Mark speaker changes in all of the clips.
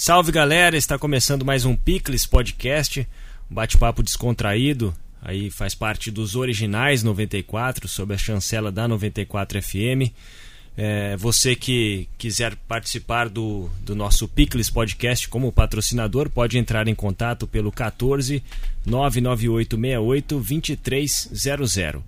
Speaker 1: Salve galera, está começando mais um Picles Podcast, um bate-papo descontraído, aí faz parte dos originais 94, sob a chancela da 94 FM. É, você que quiser participar do, do nosso Picles Podcast como patrocinador, pode entrar em contato pelo 14 99868 2300.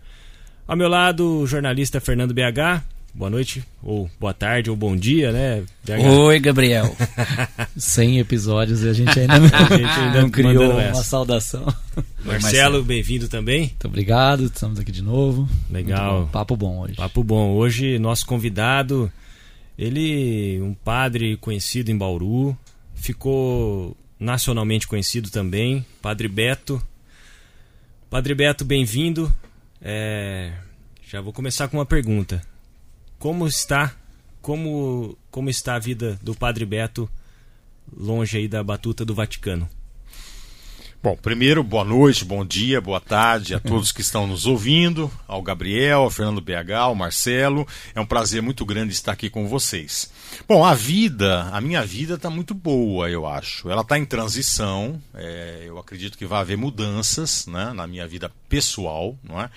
Speaker 1: Ao meu lado, o jornalista Fernando BH. Boa noite, ou boa tarde, ou bom dia, né?
Speaker 2: BH? Oi, Gabriel. 100 episódios e a gente ainda não, a gente ainda não criou uma essa. saudação.
Speaker 1: Marcelo, bem-vindo também.
Speaker 2: Muito obrigado, estamos aqui de novo.
Speaker 1: Legal.
Speaker 2: Bom. Papo bom hoje.
Speaker 1: Papo bom. Hoje, nosso convidado, ele, um padre conhecido em Bauru, ficou nacionalmente conhecido também, Padre Beto. Padre Beto, bem-vindo. É, já vou começar com uma pergunta. Como está, como, como está a vida do Padre Beto longe aí da batuta do Vaticano?
Speaker 3: Bom, primeiro, boa noite, bom dia, boa tarde a todos que estão nos ouvindo, ao Gabriel, ao Fernando BH, ao Marcelo. É um prazer muito grande estar aqui com vocês. Bom, a vida, a minha vida está muito boa, eu acho. Ela está em transição. É, eu acredito que vai haver mudanças né, na minha vida pessoal, não é?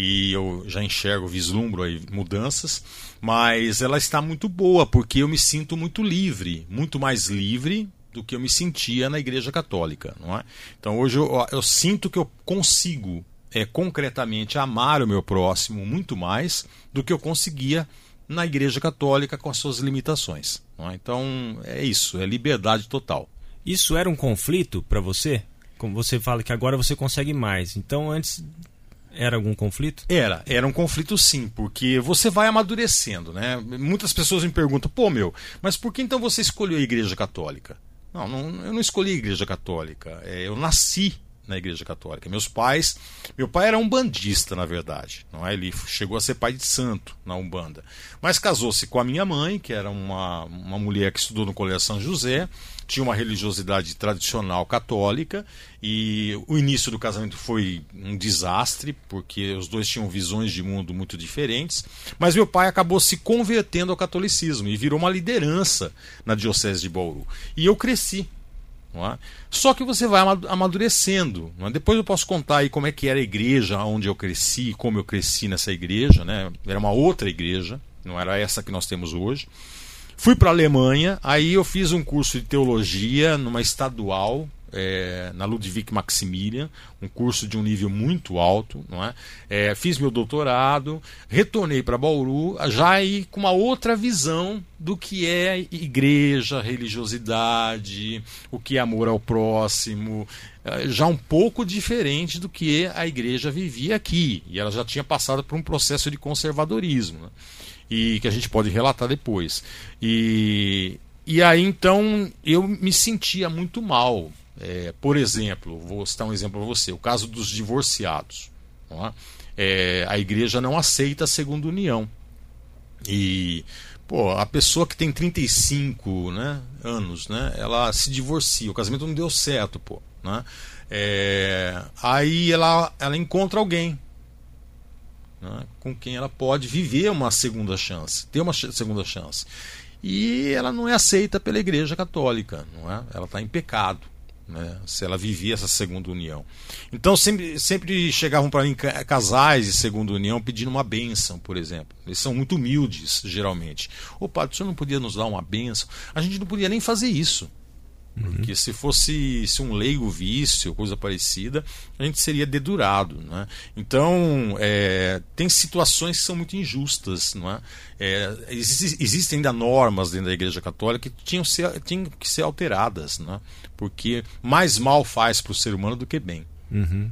Speaker 3: E eu já enxergo, vislumbro aí mudanças. Mas ela está muito boa porque eu me sinto muito livre, muito mais livre do que eu me sentia na Igreja Católica, não é? Então hoje eu, eu sinto que eu consigo é, concretamente amar o meu próximo muito mais do que eu conseguia na Igreja Católica com as suas limitações. É? Então é isso, é liberdade total.
Speaker 1: Isso era um conflito para você? Como você fala que agora você consegue mais. Então antes era algum conflito?
Speaker 3: Era, era um conflito sim, porque você vai amadurecendo, né? Muitas pessoas me perguntam, pô meu, mas por que então você escolheu a Igreja Católica? Não, não, eu não escolhi a Igreja Católica. É, eu nasci na Igreja Católica. Meus pais, meu pai era um bandista, na verdade. Não é? Ele chegou a ser pai de santo na Umbanda. Mas casou-se com a minha mãe, que era uma, uma mulher que estudou no Colégio São José, tinha uma religiosidade tradicional católica e o início do casamento foi um desastre porque os dois tinham visões de mundo muito diferentes. Mas meu pai acabou se convertendo ao catolicismo e virou uma liderança na diocese de Bauru. E eu cresci é? Só que você vai amadurecendo. É? Depois eu posso contar aí como é que era a igreja onde eu cresci, como eu cresci nessa igreja. Né? Era uma outra igreja, não era essa que nós temos hoje. Fui para a Alemanha, aí eu fiz um curso de teologia numa estadual, é, na Ludwig Maximilian, um curso de um nível muito alto, não é? é fiz meu doutorado, retornei para Bauru, já aí com uma outra visão do que é igreja, religiosidade, o que é amor ao próximo, é, já um pouco diferente do que a igreja vivia aqui, e ela já tinha passado por um processo de conservadorismo. Né? E que a gente pode relatar depois. E, e aí então eu me sentia muito mal. É, por exemplo, vou citar um exemplo para você: o caso dos divorciados. É? É, a igreja não aceita a segunda união. E pô, a pessoa que tem 35 né, anos, né, ela se divorcia, o casamento não deu certo, pô. Né? É, aí ela, ela encontra alguém né, com quem ela pode viver uma segunda chance, ter uma segunda chance. E ela não é aceita pela Igreja Católica, não é? Ela está em pecado. Né, se ela vivia essa segunda união. Então sempre, sempre chegavam para mim casais de segunda união pedindo uma bênção, por exemplo. Eles são muito humildes, geralmente. Ô padre, o senhor não podia nos dar uma bênção? A gente não podia nem fazer isso. Porque se fosse se um leigo vício, coisa parecida, a gente seria dedurado. Né? Então, é, tem situações que são muito injustas. Não é? É, existem ainda normas dentro da Igreja Católica que tinham, ser, tinham que ser alteradas, né? porque mais mal faz para o ser humano do que bem.
Speaker 1: Uhum.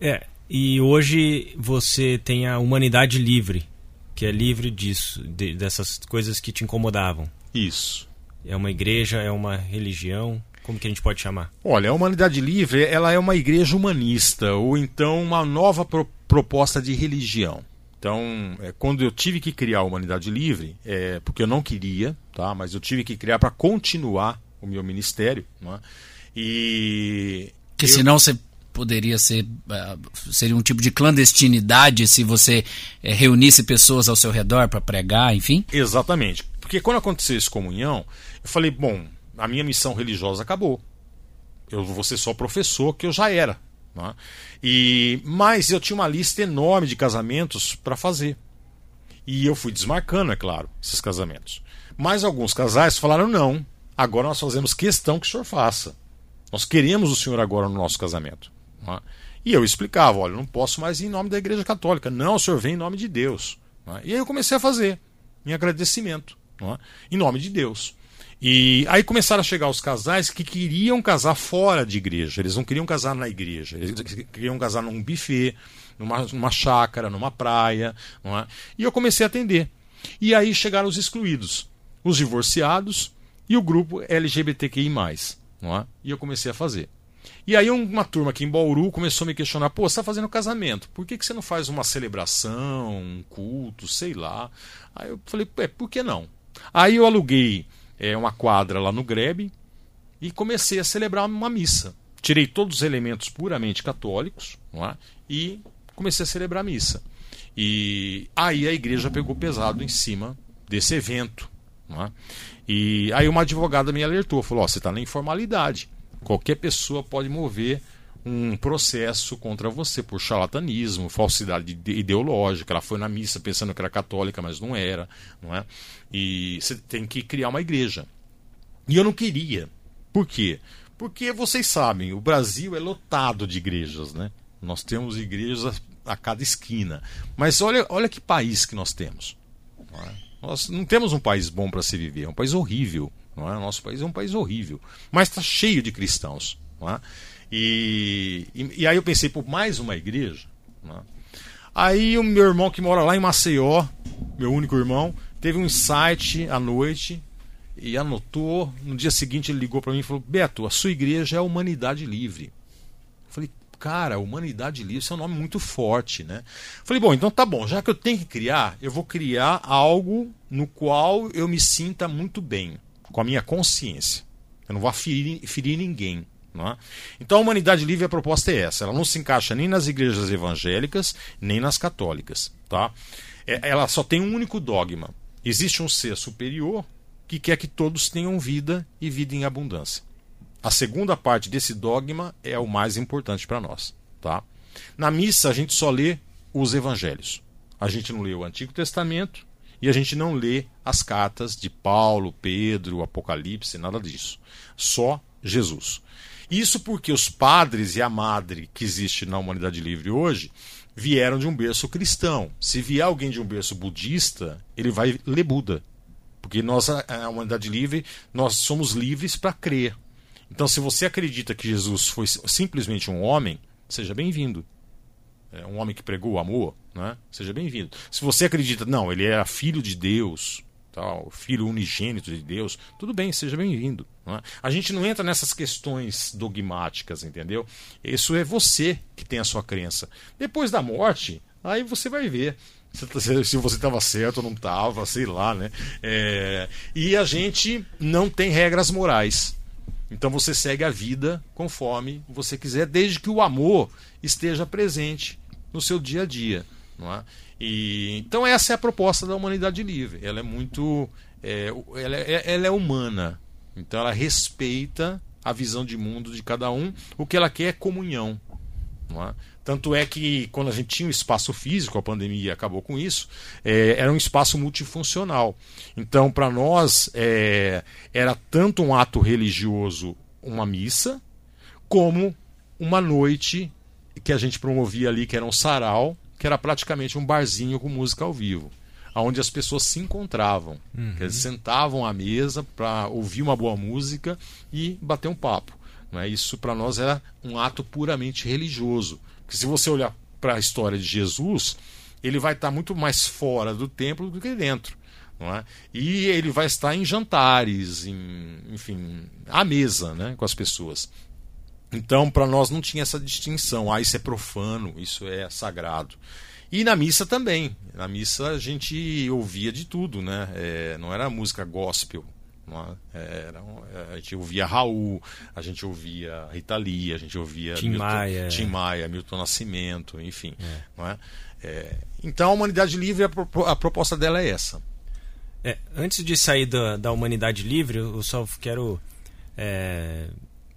Speaker 1: É, e hoje você tem a humanidade livre, que é livre disso, de, dessas coisas que te incomodavam.
Speaker 3: Isso.
Speaker 1: É uma igreja, é uma religião? Como que a gente pode chamar?
Speaker 3: Olha, a Humanidade Livre ela é uma igreja humanista, ou então uma nova pro proposta de religião. Então, é, quando eu tive que criar a Humanidade Livre, é, porque eu não queria, tá? mas eu tive que criar para continuar o meu ministério. Não é? E.
Speaker 2: Que eu... senão você poderia ser uh, seria um tipo de clandestinidade se você uh, reunisse pessoas ao seu redor para pregar, enfim?
Speaker 3: Exatamente. Porque quando aconteceu essa comunhão, eu falei, bom, a minha missão religiosa acabou. Eu vou ser só professor, que eu já era. Né? E, mas eu tinha uma lista enorme de casamentos para fazer. E eu fui desmarcando, é claro, esses casamentos. Mas alguns casais falaram: não, agora nós fazemos questão que o senhor faça. Nós queremos o senhor agora no nosso casamento. Né? E eu explicava: olha, não posso mais ir em nome da Igreja Católica. Não, o senhor vem em nome de Deus. Né? E aí eu comecei a fazer, em agradecimento, né? em nome de Deus. E aí começaram a chegar os casais que queriam casar fora de igreja. Eles não queriam casar na igreja. Eles queriam casar num buffet, numa, numa chácara, numa praia. É? E eu comecei a atender. E aí chegaram os excluídos, os divorciados e o grupo LGBTQI. Não é? E eu comecei a fazer. E aí uma turma aqui em Bauru começou a me questionar, pô, você está fazendo casamento, por que, que você não faz uma celebração, um culto, sei lá? Aí eu falei, é, por que não? Aí eu aluguei é, uma quadra lá no Grebe e comecei a celebrar uma missa. Tirei todos os elementos puramente católicos é? e comecei a celebrar a missa. E aí a igreja pegou pesado em cima desse evento. É? E aí uma advogada me alertou, falou: oh, você está na informalidade. Qualquer pessoa pode mover um processo contra você por charlatanismo, falsidade ideológica. Ela foi na missa pensando que era católica, mas não era, não é? E você tem que criar uma igreja. E eu não queria. Por quê? Porque vocês sabem, o Brasil é lotado de igrejas, né? Nós temos igrejas a cada esquina. Mas olha, olha que país que nós temos. Não é? Nós não temos um país bom para se viver, é um país horrível. Não é? Nosso país é um país horrível. Mas está cheio de cristãos. Não é? E, e, e aí eu pensei, por mais uma igreja. Né? Aí o meu irmão que mora lá em Maceió, meu único irmão, teve um insight à noite e anotou. No dia seguinte ele ligou para mim e falou: Beto, a sua igreja é a Humanidade Livre. Eu falei, cara, Humanidade Livre, isso é um nome muito forte, né? Eu falei, bom, então tá bom, já que eu tenho que criar, eu vou criar algo no qual eu me sinta muito bem, com a minha consciência. Eu não vou ferir, ferir ninguém. É? Então a humanidade livre, a proposta é essa. Ela não se encaixa nem nas igrejas evangélicas, nem nas católicas. Tá? É, ela só tem um único dogma. Existe um ser superior que quer que todos tenham vida e vida em abundância. A segunda parte desse dogma é o mais importante para nós. Tá? Na missa, a gente só lê os evangelhos. A gente não lê o Antigo Testamento e a gente não lê as cartas de Paulo, Pedro, Apocalipse, nada disso. Só Jesus. Isso porque os padres e a madre que existe na humanidade livre hoje vieram de um berço cristão. Se vier alguém de um berço budista, ele vai ler Buda. Porque nós, a humanidade livre, nós somos livres para crer. Então, se você acredita que Jesus foi simplesmente um homem, seja bem-vindo. É um homem que pregou o amor, né? seja bem-vindo. Se você acredita, não, ele era filho de Deus, tal, filho unigênito de Deus, tudo bem, seja bem-vindo. É? A gente não entra nessas questões dogmáticas, entendeu? Isso é você que tem a sua crença. Depois da morte, aí você vai ver tá, se você estava certo ou não estava, sei lá, né? É... E a gente não tem regras morais. Então você segue a vida conforme você quiser, desde que o amor esteja presente no seu dia a dia. Não é? E, então essa é a proposta da humanidade livre. Ela é muito. É, ela, é, ela é humana. Então ela respeita a visão de mundo de cada um. O que ela quer é comunhão. É? Tanto é que quando a gente tinha um espaço físico, a pandemia acabou com isso, é, era um espaço multifuncional. Então, para nós, é, era tanto um ato religioso, uma missa, como uma noite que a gente promovia ali, que era um sarau, que era praticamente um barzinho com música ao vivo, onde as pessoas se encontravam. Uhum. Eles sentavam à mesa para ouvir uma boa música e bater um papo. é Isso para nós era um ato puramente religioso. Porque se você olhar para a história de Jesus, ele vai estar muito mais fora do templo do que dentro. É? E ele vai estar em jantares, em, enfim, à mesa né, com as pessoas. Então, para nós não tinha essa distinção. Ah, isso é profano, isso é sagrado. E na missa também. Na missa a gente ouvia de tudo, né? É, não era música gospel. É? Era, é, a gente ouvia Raul, a gente ouvia Rita Lee, a gente ouvia
Speaker 1: Tim
Speaker 3: Milton,
Speaker 1: Maia,
Speaker 3: Tim Maia Milton Nascimento, enfim. É. É? é? então a Humanidade Livre, a, a proposta dela é essa.
Speaker 1: É, antes de sair da, da Humanidade Livre, eu só quero é,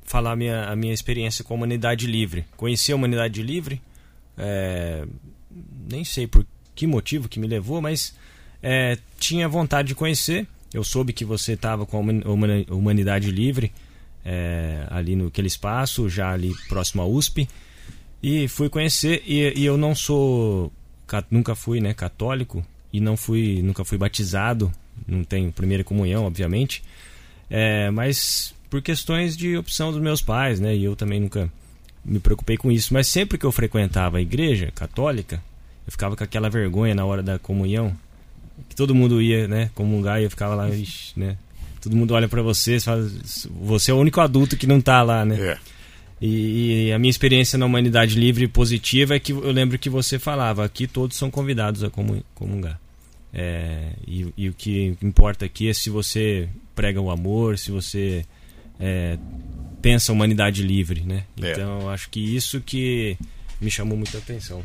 Speaker 1: falar a minha, a minha experiência com a Humanidade Livre. Conheci a Humanidade Livre, é, nem sei por que motivo que me levou, mas é, tinha vontade de conhecer. Eu soube que você estava com a Humanidade Livre é, ali no aquele espaço, já ali próximo à USP, e fui conhecer. E, e eu não sou, nunca fui, né, católico e não fui, nunca fui batizado, não tenho primeira comunhão, obviamente, é, mas por questões de opção dos meus pais, né, e eu também nunca me preocupei com isso. Mas sempre que eu frequentava a igreja católica, eu ficava com aquela vergonha na hora da comunhão, que todo mundo ia, né, comungar e eu ficava lá, ixi, né, todo mundo olha para você, fala, você é o único adulto que não tá lá, né?
Speaker 3: É.
Speaker 1: E, e, a minha experiência na Humanidade Livre positiva é que eu lembro que você falava, aqui todos são convidados a comungar. É, e, e, o que importa aqui é se você prega o amor, se você é, pensa a humanidade livre, né? É. Então, acho que isso que me chamou muita atenção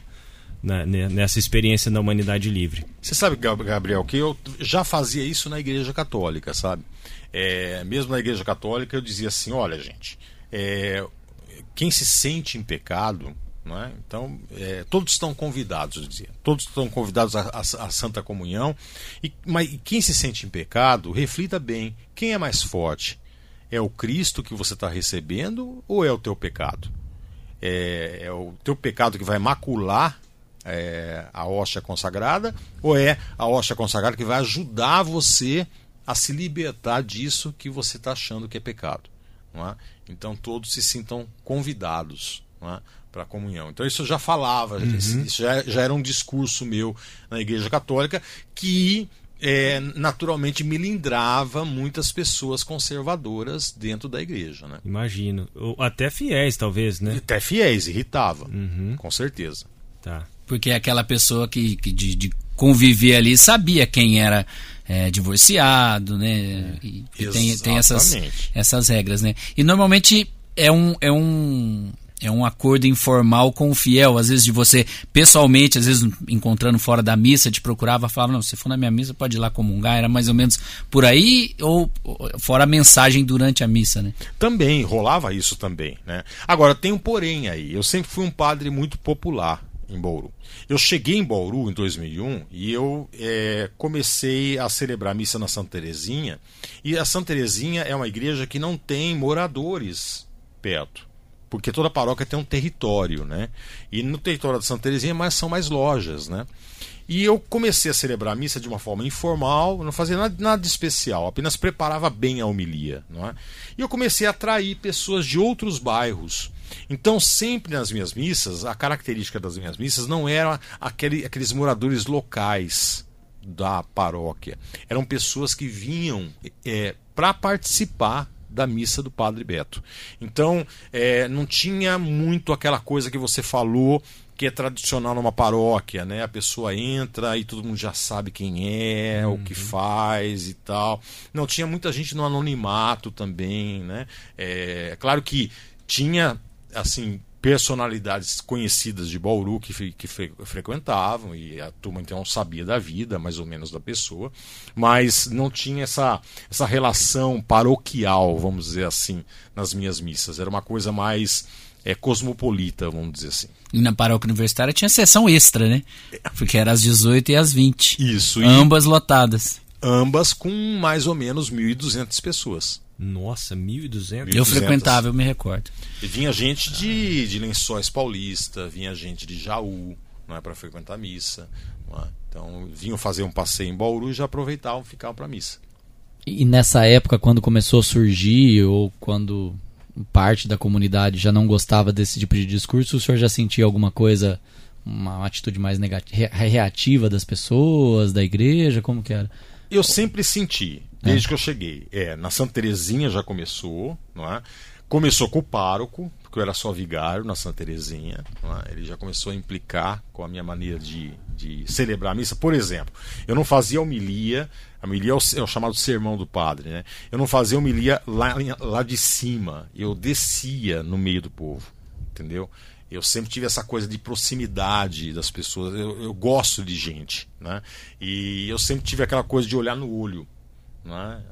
Speaker 1: na, nessa experiência da humanidade livre.
Speaker 3: Você sabe, Gabriel, que eu já fazia isso na Igreja Católica, sabe? É, mesmo na Igreja Católica, eu dizia assim: olha, gente, é, quem se sente em pecado, não é? então é, todos estão convidados, eu dizia, todos estão convidados à, Santa Comunhão. E, mas quem se sente em pecado, reflita bem: quem é mais forte? É o Cristo que você está recebendo ou é o teu pecado? É, é o teu pecado que vai macular é, a hóstia consagrada ou é a hóstia consagrada que vai ajudar você a se libertar disso que você está achando que é pecado. É? Então todos se sintam convidados é? para a comunhão. Então isso eu já falava, uhum. isso já, já, era um discurso meu na Igreja Católica que é, naturalmente milindrava muitas pessoas conservadoras dentro da igreja. Né?
Speaker 1: Imagino. Ou até fiéis, talvez, né?
Speaker 3: Até fiéis, irritava, uhum. com certeza.
Speaker 2: Tá. Porque é aquela pessoa que, que de, de, conviver ali sabia quem era é, divorciado, né? E, e tem, tem essas, essas regras, né? E normalmente é um, é um é um acordo informal com o fiel, às vezes de você pessoalmente, às vezes encontrando fora da missa, te procurava, falava, não, se for na minha missa pode ir lá comungar, era mais ou menos por aí, ou fora a mensagem durante a missa, né?
Speaker 3: Também, rolava isso também, né? Agora, tem um porém aí, eu sempre fui um padre muito popular, em Bauru. Eu cheguei em Bauru em 2001 e eu é, comecei a celebrar a missa na Santa Terezinha. E a Santa Terezinha é uma igreja que não tem moradores perto. Porque toda paróquia tem um território, né? E no território da Santa Terezinha mais, são mais lojas, né? E eu comecei a celebrar a missa de uma forma informal, não fazia nada, nada de especial, apenas preparava bem a homilia. Não é? E eu comecei a atrair pessoas de outros bairros então, sempre nas minhas missas, a característica das minhas missas não era aquele, aqueles moradores locais da paróquia. Eram pessoas que vinham é, para participar da missa do Padre Beto. Então, é, não tinha muito aquela coisa que você falou que é tradicional numa paróquia, né? A pessoa entra e todo mundo já sabe quem é, uhum. o que faz e tal. Não tinha muita gente no anonimato também, né? É claro que tinha assim personalidades conhecidas de Bauru que, que fre, frequentavam e a turma então sabia da vida mais ou menos da pessoa, mas não tinha essa, essa relação paroquial, vamos dizer assim, nas minhas missas. Era uma coisa mais é, cosmopolita, vamos dizer assim.
Speaker 2: E na paróquia universitária tinha sessão extra, né? Porque era às 18 e às 20.
Speaker 3: Isso.
Speaker 2: Ambas lotadas.
Speaker 3: Ambas com mais ou menos 1.200 pessoas.
Speaker 1: Nossa, 1.200?
Speaker 2: Eu frequentava, eu me recordo.
Speaker 3: E vinha gente de, de Lençóis Paulista, vinha gente de Jaú, não é para frequentar a missa. É? Então, vinham fazer um passeio em Bauru e já aproveitavam ficar para a missa.
Speaker 2: E nessa época, quando começou a surgir, ou quando parte da comunidade já não gostava desse tipo de discurso, o senhor já sentia alguma coisa, uma atitude mais negativa, reativa das pessoas, da igreja? Como que era?
Speaker 3: Eu sempre senti, desde é. que eu cheguei. É, na Santa Terezinha já começou, não é? Começou com o pároco, porque eu era só vigário na Santa Terezinha. É? Ele já começou a implicar com a minha maneira de, de celebrar a missa. Por exemplo, eu não fazia homilia, a homilia é o, é o chamado sermão do padre, né? Eu não fazia homilia lá, lá de cima, eu descia no meio do povo, entendeu? Eu sempre tive essa coisa de proximidade das pessoas. Eu, eu, gosto de gente, né? E eu sempre tive aquela coisa de olhar no olho Né?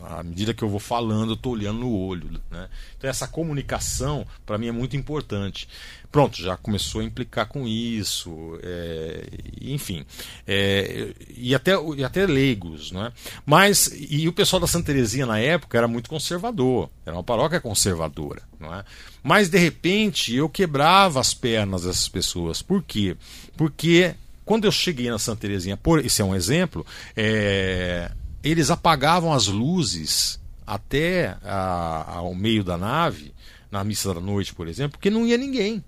Speaker 3: À medida que eu vou falando, eu estou olhando no olho. Né? Então, essa comunicação, para mim, é muito importante. Pronto, já começou a implicar com isso, é, enfim. É, e, até, e até leigos. Né? Mas, e o pessoal da Santa Teresinha na época era muito conservador, era uma paróquia conservadora. Não é? Mas, de repente, eu quebrava as pernas dessas pessoas. Por quê? Porque quando eu cheguei na Santa Teresinha, por, esse é um exemplo, é, eles apagavam as luzes até a, ao meio da nave, na missa da noite, por exemplo, porque não ia ninguém.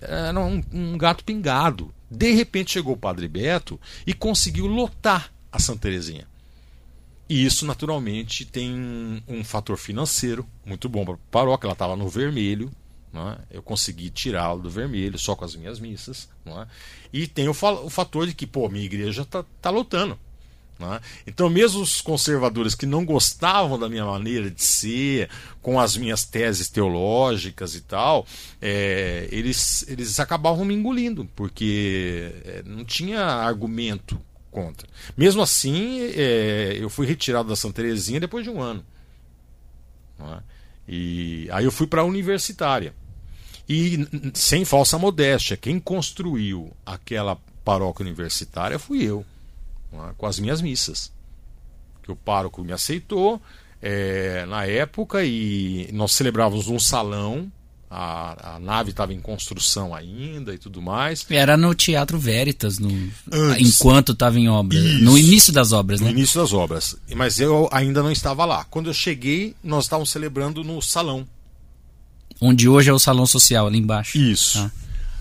Speaker 3: Era um, um gato pingado. De repente chegou o Padre Beto e conseguiu lotar a Santa Terezinha. E isso, naturalmente, tem um fator financeiro muito bom para a paróquia. Ela estava no vermelho, é? eu consegui tirá-la do vermelho só com as minhas missas. É? E tem o, o, fator de que, pô, minha igreja está tá lotando. Né? Então, mesmo os conservadores que não gostavam da minha maneira de ser, com as minhas teses teológicas e tal, é, eles, eles acabavam me engolindo, porque é, não tinha argumento contra. Mesmo assim, é, eu fui retirado da Santa Teresinha depois de um ano. Né? E aí eu fui para a universitária. E sem falsa modéstia, quem construiu aquela paróquia universitária fui eu com as minhas missas. Que o pároco me aceitou é, na época e nós celebrávamos num salão. A, a nave estava em construção ainda e tudo mais.
Speaker 2: Era no Teatro Veritas, no, enquanto estava em obra. Isso, no início das obras,
Speaker 3: no
Speaker 2: né?
Speaker 3: No início das obras. Mas eu ainda não estava lá. Quando eu cheguei, nós estávamos celebrando no salão.
Speaker 2: Onde hoje é o salão social, ali embaixo.
Speaker 3: Isso. Ah.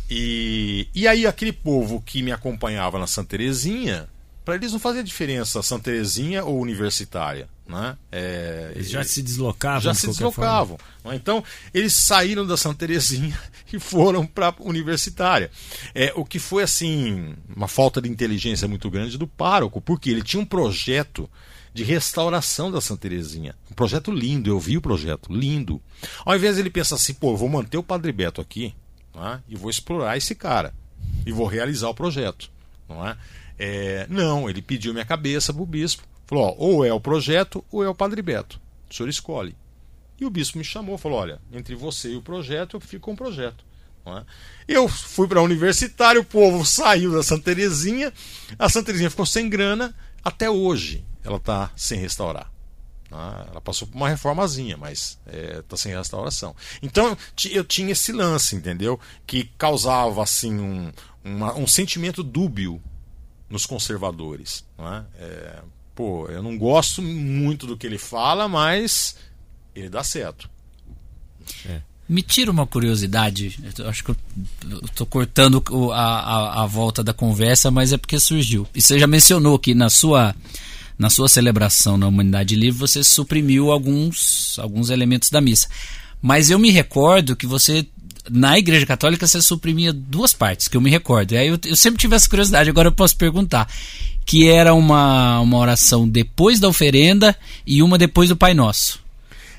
Speaker 3: E, e aí aquele povo que me acompanhava na Santa Terezinha para eles não fazia diferença Santa Terezinha ou universitária. Né?
Speaker 1: É, eles já se deslocavam.
Speaker 3: Já se deslocavam. Né? Então, eles saíram da Santa Terezinha e foram para a universitária. É, o que foi, assim, uma falta de inteligência muito grande do pároco, porque ele tinha um projeto de restauração da Santa Terezinha. Um projeto lindo, eu vi o projeto, lindo. Ao invés de ele pensar assim, pô, vou manter o Padre Beto aqui né? e vou explorar esse cara e vou realizar o projeto. Não é? É, não, ele pediu minha cabeça para o bispo. Falou: ó, ou é o projeto ou é o Padre Beto. O senhor escolhe. E o bispo me chamou, falou: olha, entre você e o projeto, eu fico com o projeto. É? Eu fui para a universitária, o povo saiu da Santa Terezinha, a Santa Terezinha ficou sem grana, até hoje ela está sem restaurar. É? Ela passou por uma reformazinha, mas está é, tá sem restauração. Então eu tinha esse lance, entendeu? Que causava assim um, uma, um sentimento dúbio nos conservadores. Não é? É, pô, eu não gosto muito do que ele fala, mas ele dá certo.
Speaker 2: É. Me tira uma curiosidade, eu acho que eu estou cortando a, a, a, volta da conversa, mas é porque surgiu. E você já mencionou que na sua, na sua celebração na Humanidade Livre você suprimiu alguns, alguns elementos da missa. Mas eu me recordo que você na Igreja Católica você suprimia duas partes, que eu me recordo. E aí eu, eu sempre tive essa curiosidade, agora eu posso perguntar. Que era uma, uma oração depois da oferenda e uma depois do Pai Nosso.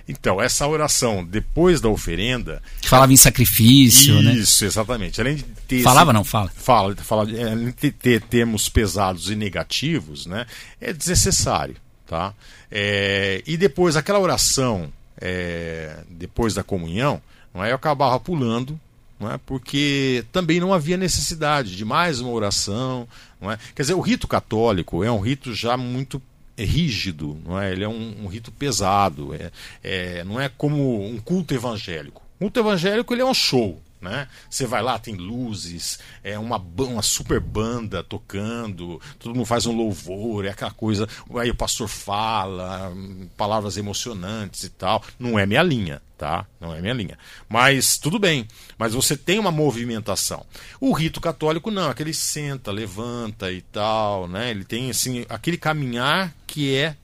Speaker 3: Então, essa oração depois da oferenda.
Speaker 2: Falava em sacrifício,
Speaker 3: isso,
Speaker 2: né?
Speaker 3: Isso, exatamente. Além de
Speaker 2: ter. Falava, esse, não? Fala.
Speaker 3: Fala, fala além de ter termos pesados e negativos, né? É desnecessário, tá? É, e depois, aquela oração, é, depois da comunhão, não é? Eu acabava pulando, não é? porque também não havia necessidade de mais uma oração. Não é? Quer dizer, o rito católico é um rito já muito rígido, não é? ele é um, um rito pesado, é, é, não é como um culto evangélico. O culto evangélico ele é um show, né? Você vai lá, tem luzes, é uma, uma super banda tocando, todo mundo faz um louvor, é aquela coisa, aí o pastor fala, palavras emocionantes e tal. Não é minha linha, tá? Não é minha linha. Mas tudo bem, mas você tem uma movimentação. O rito católico não, aquele senta, levanta e tal, né? Ele tem assim aquele caminhar que é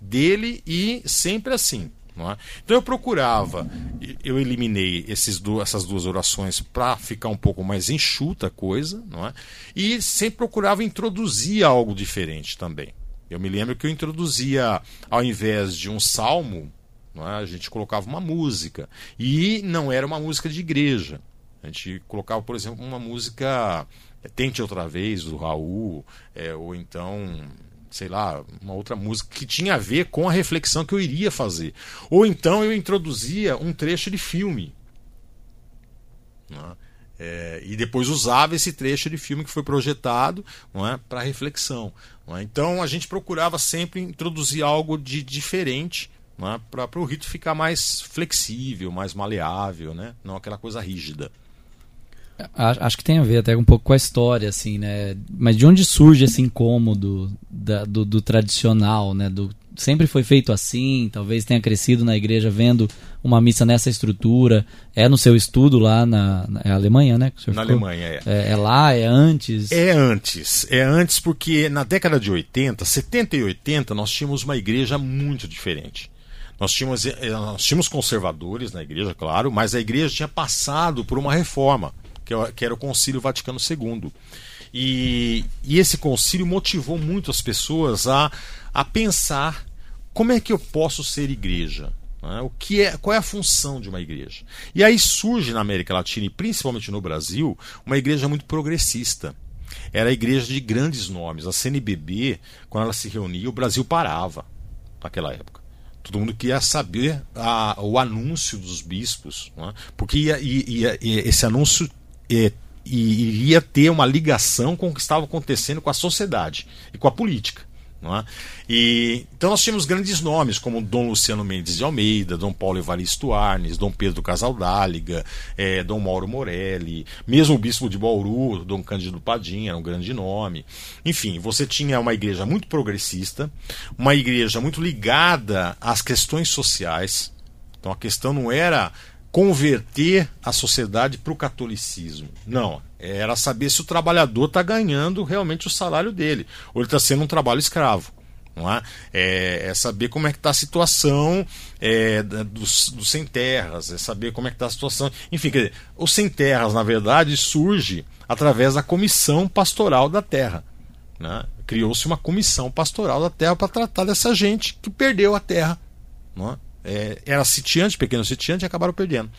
Speaker 3: dele e sempre assim. É? Então eu procurava, eu eliminei esses essas duas orações para ficar um pouco mais enxuta a coisa, não é? e sempre procurava introduzir algo diferente também. Eu me lembro que eu introduzia, ao invés de um salmo, é? a gente colocava uma música. E não era uma música de igreja. A gente colocava, por exemplo, uma música Tente Outra Vez, do Raul, é, ou então sei lá, uma outra música que tinha a ver com a reflexão que eu iria fazer. Ou então eu introduzia um trecho de filme. Né? É, e depois usava esse trecho de filme que foi projetado é, para reflexão. É? Então a gente procurava sempre introduzir algo de diferente é? para o rito ficar mais flexível, mais maleável, né? não aquela coisa rígida.
Speaker 2: Acho que tem a ver até um pouco com a história, assim, né? Mas de onde surge esse incômodo da, do, do, tradicional, né? Do, sempre foi feito assim, talvez tenha crescido na igreja vendo uma missa nessa estrutura. É no seu estudo lá na, na é Alemanha, né?
Speaker 3: na ficou? Alemanha, é.
Speaker 2: é. é. lá, é antes?
Speaker 3: É antes. É antes porque na década de 80, 70 e 80, nós tínhamos uma igreja muito diferente. Nós tínhamos, eh, nós tínhamos conservadores na igreja, claro, mas a igreja tinha passado por uma reforma que era o Concílio Vaticano II. E, e esse concílio motivou muito as pessoas a, a pensar como é que eu posso ser igreja. Né? O que é, qual é a função de uma igreja? E aí surge na América Latina e principalmente no Brasil uma igreja muito progressista. Era a igreja de grandes nomes. A CNBB, quando ela se reunia, o Brasil parava naquela época. Todo mundo queria saber a, o anúncio dos bispos, né? porque ia, ia, ia, esse anúncio e, e iria ter uma ligação com o que estava acontecendo com a sociedade e com a política. É? E, então nós tínhamos grandes nomes como Dom Luciano Mendes de Almeida, Dom Paulo Evaristo Arnes, Dom Pedro Casaldáliga, é, Dom Mauro Morelli, mesmo o bispo de Bauru, Dom Cândido Padim, era um grande nome. Enfim, você tinha uma igreja muito progressista, uma igreja muito ligada às questões sociais. Então a questão não era converter a sociedade para o catolicismo. Não, era saber se o trabalhador está ganhando realmente o salário dele, ou ele está sendo um trabalho escravo. Não é? É, é saber como é que está a situação é, dos, dos, sem terras, é saber como é que está a situação. Enfim, dizer, os sem terras, na verdade, surge através da comissão pastoral da terra. Né? Criou-se uma comissão pastoral da terra para tratar dessa gente que perdeu a terra. Não é? É, era sitiante, pequeno sitiante, e acabaram perdendo.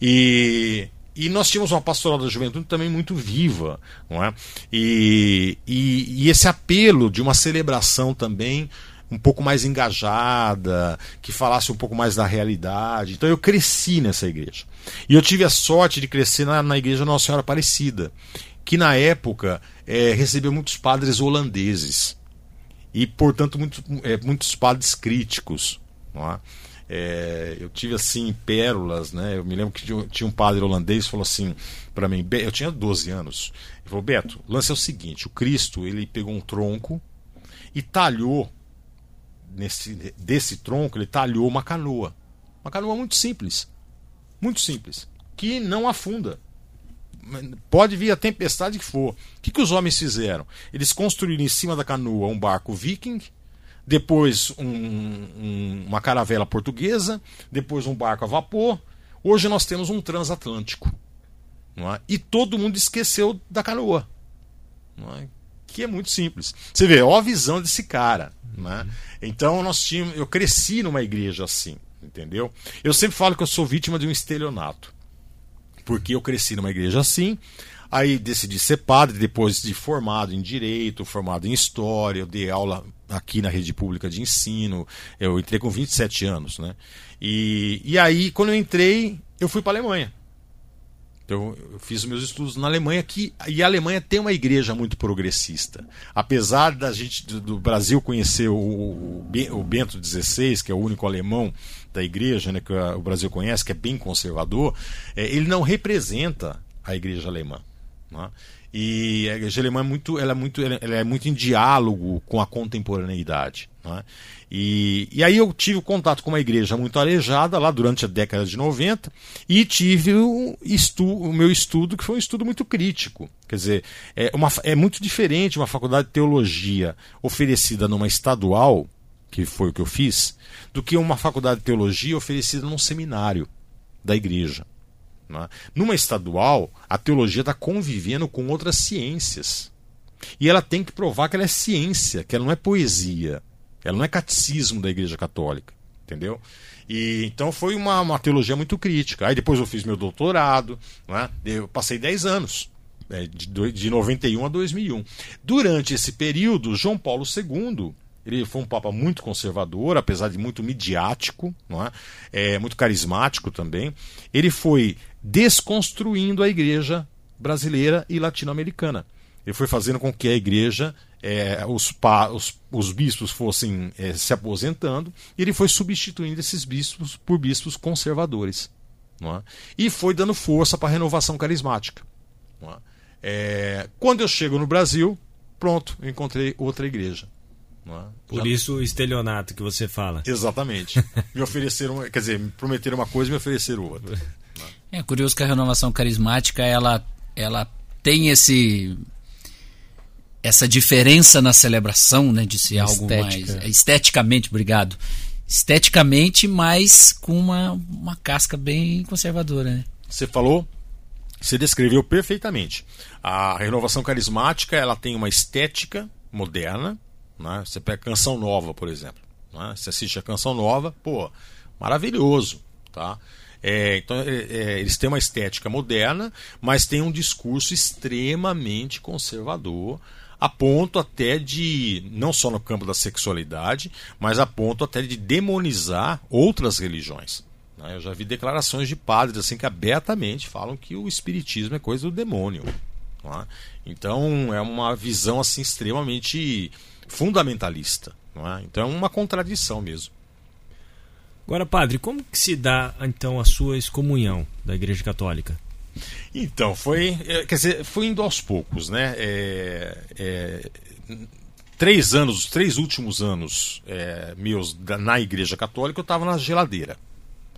Speaker 3: E, e nós tínhamos uma pastoral da juventude também muito viva, não é? E, e, e, esse apelo de uma celebração também um pouco mais engajada, que falasse um pouco mais da realidade. Então eu cresci nessa igreja. E eu tive a sorte de crescer na, na igreja Nossa Senhora Aparecida, que na época é, recebeu muitos padres holandeses e, portanto, muito, é, muitos padres críticos. Não é? É, eu tive assim pérolas, né? Eu me lembro que tinha um padre holandês que falou assim para mim, eu tinha 12 anos. Ele falou: "Beto, o lance é o seguinte, o Cristo, ele pegou um tronco e talhou nesse desse tronco, ele talhou uma canoa. Uma canoa muito simples. Muito simples, que não afunda. Pode vir a tempestade que for. O que, que os homens fizeram? Eles construíram em cima da canoa um barco viking depois um, um, uma caravela portuguesa, depois um barco a vapor. Hoje nós temos um transatlântico. É? E todo mundo esqueceu da canoa. É? Que é muito simples. Você vê, ó a visão desse cara. É? Então nós tínhamos, eu cresci numa igreja assim, entendeu? Eu sempre falo que eu sou vítima de um estelionato. Porque eu cresci numa igreja assim, Aí decidi ser padre, depois de formado em direito, formado em história, eu dei aula aqui na rede pública de ensino. Eu entrei com 27 anos, né? E, e aí, quando eu entrei, eu fui para a Alemanha. Então, eu fiz meus estudos na Alemanha que e a Alemanha tem uma igreja muito progressista. Apesar da gente do, do Brasil conhecer o, o, Bento XVI, que é o único alemão da igreja, né, que o Brasil conhece, que é bem conservador, é, ele não representa a igreja alemã. Né? E a igreja alemã é muito, ela é muito, ela é muito em diálogo com a contemporaneidade. Né? E, e aí eu tive contato com uma igreja muito arejada lá durante a década de 90 e tive o, estu, o meu estudo, que foi um estudo muito crítico. Quer dizer, é, uma, é muito diferente uma faculdade de teologia oferecida numa estadual, que foi o que eu fiz, do que uma faculdade de teologia oferecida num seminário da igreja. Né? Numa estadual, a teologia está convivendo com outras ciências. E ela tem que provar que ela é ciência, que ela não é poesia. Ela não é catecismo da Igreja Católica. Entendeu? E então foi uma, uma teologia muito crítica. Aí depois eu fiz meu doutorado, né? eu passei 10 anos é, de, de 91 a 2001. Durante esse período, João Paulo II ele foi um papa muito conservador, apesar de muito midiático, não é? é? muito carismático também. Ele foi desconstruindo a igreja brasileira e latino-americana. Ele foi fazendo com que a igreja, é, os, pa, os, os, bispos fossem é, se aposentando, e ele foi substituindo esses bispos por bispos conservadores. Não é? E foi dando força para a renovação carismática. Não é? É, quando eu chego no Brasil, pronto, encontrei outra igreja.
Speaker 1: É? Por Já... isso o estelionato que você fala.
Speaker 3: Exatamente. me ofereceram, quer dizer, me prometeram uma coisa e me ofereceram outra.
Speaker 2: É curioso que a renovação carismática ela, ela tem esse essa diferença na celebração, né, de ser algo mais esteticamente, obrigado. Esteticamente, mas com uma, uma casca bem conservadora, né?
Speaker 3: Você falou, você descreveu perfeitamente. A renovação carismática, ela tem uma estética moderna, né? Você pega Canção Nova, por exemplo. Né? Você assiste a Canção Nova, pô, maravilhoso. Tá? É, então, é, é, eles têm uma estética moderna, mas têm um discurso extremamente conservador, a ponto até de, não só no campo da sexualidade, mas a ponto até de demonizar outras religiões. Né? Eu já vi declarações de padres assim que abertamente falam que o espiritismo é coisa do demônio. É? Então é uma visão assim extremamente fundamentalista. Não é? Então é uma contradição mesmo.
Speaker 1: Agora, padre, como que se dá então a sua excomunhão da Igreja Católica?
Speaker 3: Então, foi, é, quer dizer, foi indo aos poucos, né? É, é, três anos, os três últimos anos é, meus na Igreja Católica, eu estava na geladeira.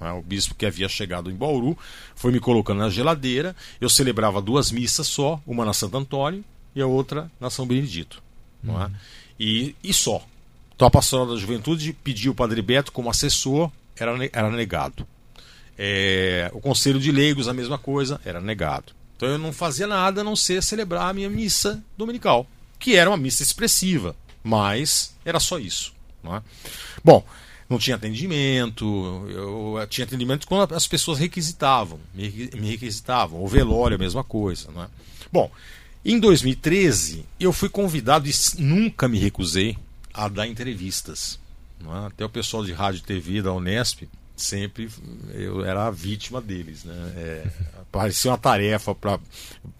Speaker 3: Né? O bispo que havia chegado em Bauru foi me colocando na geladeira. Eu celebrava duas missas só, uma na Santo Antônio e a outra na São Benedito. Não é? Uhum. E, e só. Então a pastoral da juventude pediu o Padre Beto como assessor, era, era negado. É, o conselho de leigos, a mesma coisa, era negado. Então eu não fazia nada a não ser celebrar a minha missa dominical, que era uma missa expressiva, mas era só isso. Não é? Bom, não tinha atendimento, eu tinha atendimento quando as pessoas requisitavam, me requisitavam, o velório, a mesma coisa. Não é? Bom, em 2013, eu fui convidado e nunca me recusei a dar entrevistas. É? Até o pessoal de rádio e TV da Unesp, sempre eu era a vítima deles. Né? É, parecia uma tarefa para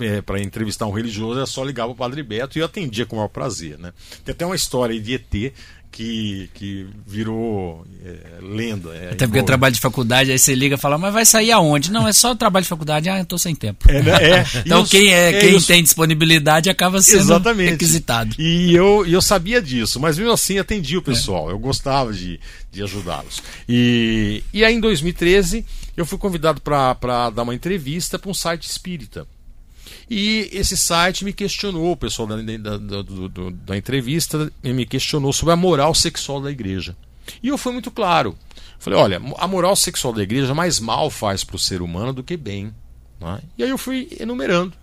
Speaker 3: é, entrevistar um religioso, era só ligar para o Padre Beto e eu atendia com o maior prazer. Né? Tem até uma história de ET que, que virou é, lenda. É,
Speaker 2: Até porque é trabalho de faculdade, aí você liga e fala, mas vai sair aonde? Não, é só trabalho de faculdade, ah, eu tô sem tempo.
Speaker 3: É, né? é.
Speaker 2: então os, quem, é, quem tem disponibilidade acaba sendo Exatamente. requisitado.
Speaker 3: E eu, eu sabia disso, mas mesmo assim atendi o pessoal, eu gostava de, de ajudá-los. E, e aí em 2013 eu fui convidado para dar uma entrevista para um site espírita. E esse site me questionou, o pessoal da, da, da, da entrevista me questionou sobre a moral sexual da igreja. E eu fui muito claro. Falei, olha, a moral sexual da igreja mais mal faz para o ser humano do que bem. É? E aí eu fui enumerando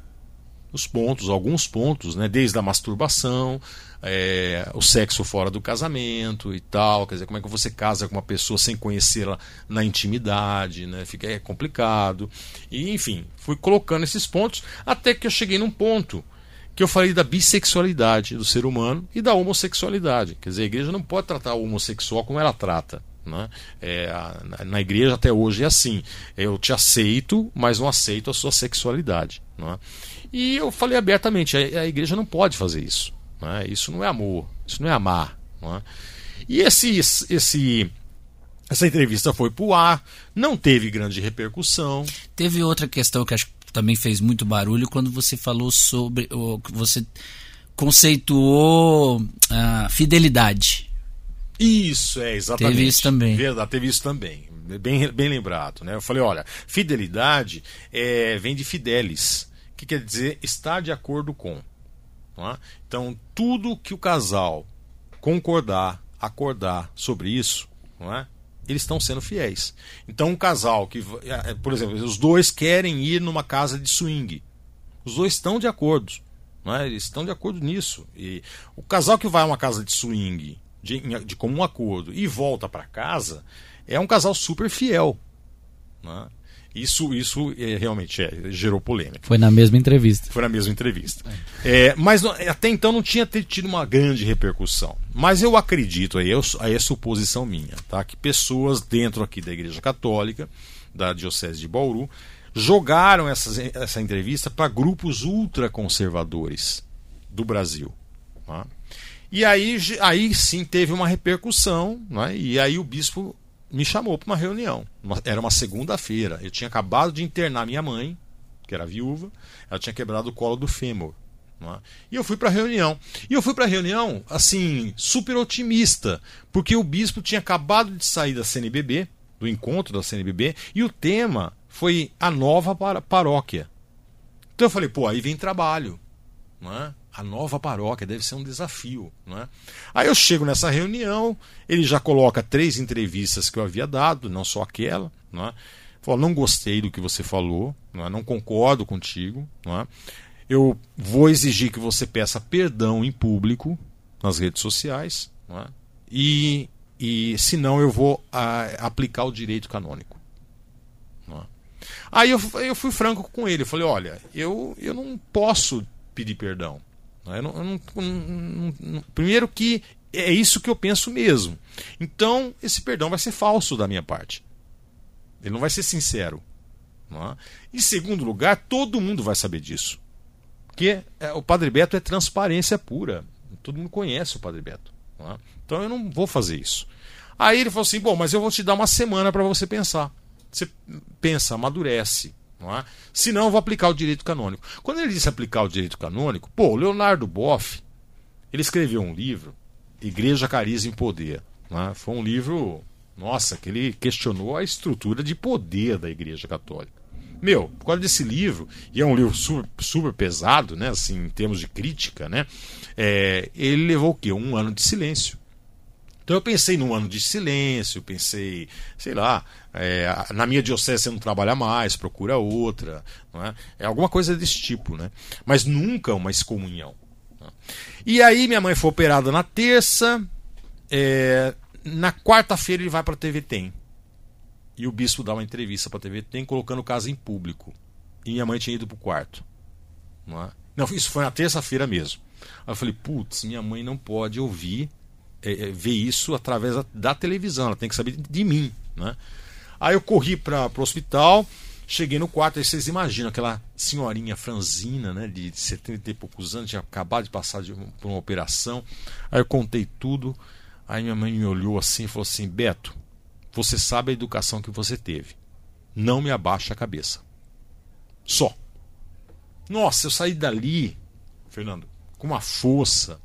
Speaker 3: os pontos, alguns pontos, né? desde a masturbação, é, o sexo fora do casamento e tal, quer dizer, como é que você casa com uma pessoa sem conhecê-la na intimidade, né? Fica é complicado. E enfim, fui colocando esses pontos até que eu cheguei num ponto que eu falei da bissexualidade do ser humano e da homossexualidade. Quer dizer, a igreja não pode tratar o homossexual como ela trata. Né? É, na igreja até hoje é assim: eu te aceito, mas não aceito a sua sexualidade. Né? E eu falei abertamente: a igreja não pode fazer isso. Né? Isso não é amor, isso não é amar. Não é? E esse, esse, essa entrevista foi para o ar, não teve grande repercussão.
Speaker 2: Teve outra questão que acho que também fez muito barulho quando você falou sobre. Você conceituou a fidelidade.
Speaker 3: Isso, é, exatamente.
Speaker 2: Teve isso também.
Speaker 3: Verdade, teve isso também. Bem, bem lembrado. Né? Eu falei, olha, fidelidade é, vem de fidelis, que quer dizer estar de acordo com. É? Então, tudo que o casal concordar, acordar sobre isso, é? eles estão sendo fiéis. Então, um casal que, é, é, por exemplo, os dois querem ir numa casa de swing, os dois estão de acordo, é? eles estão de acordo nisso. E o casal que vai a uma casa de swing de, de comum acordo e volta para casa é um casal super fiel. É? Isso, isso é, realmente é, gerou polêmica.
Speaker 2: Foi na mesma entrevista.
Speaker 3: Foi na mesma entrevista. É. é mas até então não tinha tido uma grande repercussão. Mas eu acredito, aí, eu, aí é suposição minha, tá? que pessoas dentro aqui da Igreja Católica, da Diocese de Bauru, jogaram essa, essa entrevista para grupos ultraconservadores do Brasil. Tá? E aí, aí sim teve uma repercussão, né? e aí o bispo me chamou para uma reunião. Era uma segunda-feira. Eu tinha acabado de internar minha mãe, que era viúva, ela tinha quebrado o colo do fêmur. É? E eu fui para a reunião. E eu fui para a reunião, assim, super otimista, porque o bispo tinha acabado de sair da CNBB, do encontro da CNBB, e o tema foi a nova paróquia. Então eu falei, pô, aí vem trabalho. Não é? a nova paróquia deve ser um desafio. Não é? Aí eu chego nessa reunião, ele já coloca três entrevistas que eu havia dado, não só aquela. Não é? Fala, não gostei do que você falou, não, é? não concordo contigo. Não é? Eu vou exigir que você peça perdão em público nas redes sociais. Não é? E, e senão eu vou a, aplicar o direito canônico. Não é? Aí eu, eu fui franco com ele. Eu falei: olha, eu, eu não posso pedir perdão. Eu não, eu não, não, primeiro que é isso que eu penso mesmo. Então, esse perdão vai ser falso da minha parte. Ele não vai ser sincero. É? Em segundo lugar, todo mundo vai saber disso. Porque é, o Padre Beto é transparência pura. Todo mundo conhece o Padre Beto. É? Então eu não vou fazer isso. Aí ele falou assim: bom, mas eu vou te dar uma semana para você pensar. Você pensa, amadurece. Não é? Senão eu vou aplicar o direito canônico. Quando ele disse aplicar o direito canônico, pô, Leonardo Boff, ele escreveu um livro, Igreja, Carisma e Poder. É? Foi um livro, nossa, que ele questionou a estrutura de poder da Igreja Católica. Meu, por causa desse livro, e é um livro super, super pesado, né, assim, em termos de crítica, né, é, ele levou o quê? Um ano de silêncio. Então eu pensei num ano de silêncio, pensei, sei lá, é, na minha diocese você não trabalha mais, procura outra, é? é alguma coisa desse tipo, né? Mas nunca uma excomunhão. Né? E aí minha mãe foi operada na terça, é, na quarta-feira ele vai para a TV Tem. E o bispo dá uma entrevista para a TV Tem colocando o caso em público. E minha mãe tinha ido para o quarto. Não, é? não, isso foi na terça-feira mesmo. Aí eu falei, putz, minha mãe não pode ouvir é, é, ver isso através da, da, televisão, ela tem que saber de mim. Né? Aí eu corri para o hospital, cheguei no quarto, aí vocês imaginam aquela senhorinha franzina, né, de 70 e poucos anos, tinha acabado de passar de, por uma operação. Aí eu contei tudo, aí minha mãe me olhou assim e falou assim: Beto, você sabe a educação que você teve. Não me abaixa a cabeça. Só. Nossa, eu saí dali, Fernando, com uma força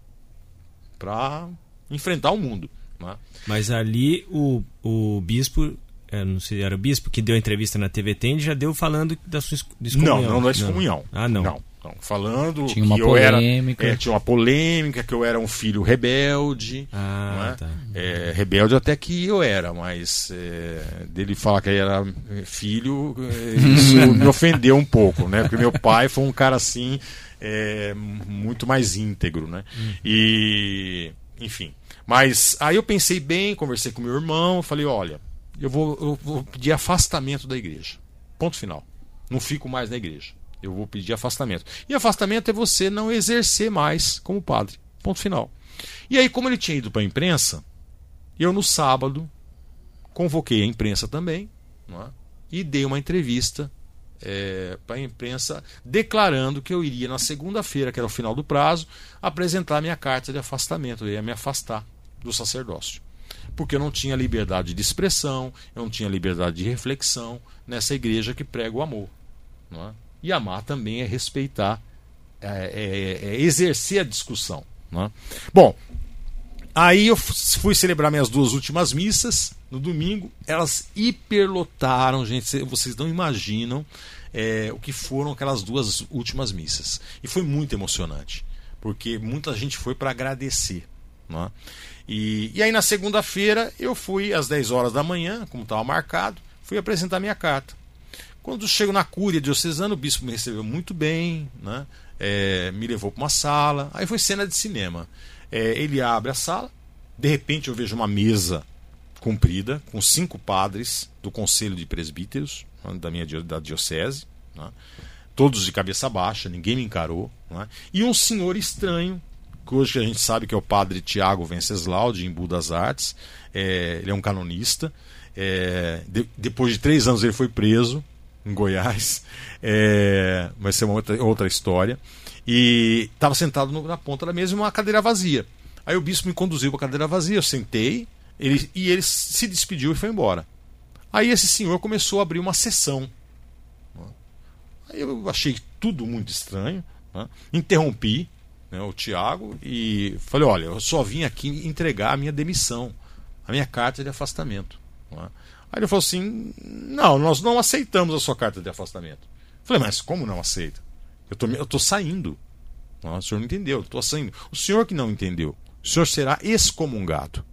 Speaker 3: para enfrentar o mundo. Né?
Speaker 1: Mas ali o, o bispo, não sei, era o bispo que deu entrevista na TV Tem, já deu falando da sua
Speaker 3: excomunhão. Não, não da excomunhão.
Speaker 1: Não. Ah, não.
Speaker 3: não. não. Falando
Speaker 2: tinha uma
Speaker 3: que
Speaker 2: polêmica.
Speaker 3: eu era. É, tinha uma polêmica, que eu era um filho rebelde.
Speaker 1: Ah,
Speaker 3: é?
Speaker 1: tá.
Speaker 3: É, rebelde até que eu era, mas é, dele falar que era filho, é, isso me ofendeu um pouco, né? Porque meu pai foi um cara assim, é, muito mais íntegro, né? Hum. E enfim. Mas aí eu pensei bem, conversei com meu irmão, falei, olha, eu vou, eu vou pedir afastamento da igreja. Ponto final. Não fico mais na igreja. Eu vou pedir afastamento. E afastamento é você não exercer mais como padre. Ponto final. E aí, como ele tinha ido para a imprensa, eu no sábado convoquei a imprensa também é? e dei uma entrevista é, para a imprensa declarando que eu iria na segunda-feira, que era o final do prazo, apresentar minha carta de afastamento, eu ia me afastar do sacerdócio. Porque eu não tinha liberdade de expressão, eu não tinha liberdade de reflexão nessa igreja que prega o amor. É? E amar também é respeitar, é, é, é exercer a discussão. É? Bom, aí eu fui celebrar minhas duas últimas missas no domingo, elas hiperlotaram, gente. Vocês não imaginam é, o que foram aquelas duas últimas missas. E foi muito emocionante, porque muita gente foi para agradecer. Não é? e, e aí na segunda-feira eu fui às 10 horas da manhã, como estava marcado, fui apresentar minha carta. Quando chego na cúria diocesana, o bispo me recebeu muito bem, né? É, me levou para uma sala. Aí foi cena de cinema. É, ele abre a sala, de repente eu vejo uma mesa cumprida, com cinco padres do Conselho de Presbíteros, né, da minha da diocese, né, todos de cabeça baixa, ninguém me encarou, né, e um senhor estranho, que hoje a gente sabe que é o padre Tiago Venceslau, de Embu das Artes, é, ele é um canonista, é, de, depois de três anos ele foi preso em Goiás, é, vai ser uma outra, outra história, e estava sentado no, na ponta da mesa e uma cadeira vazia. Aí o bispo me conduziu para a cadeira vazia, eu sentei, ele, e ele se despediu e foi embora. Aí esse senhor começou a abrir uma sessão. Aí eu achei tudo muito estranho. Né? Interrompi né, o Tiago e falei: olha, eu só vim aqui entregar a minha demissão, a minha carta de afastamento. Né? Aí ele falou assim: não, nós não aceitamos a sua carta de afastamento. falei, mas como não aceita? Eu tô, estou saindo. Não, o senhor não entendeu, eu estou saindo. O senhor que não entendeu, o senhor será excomungado.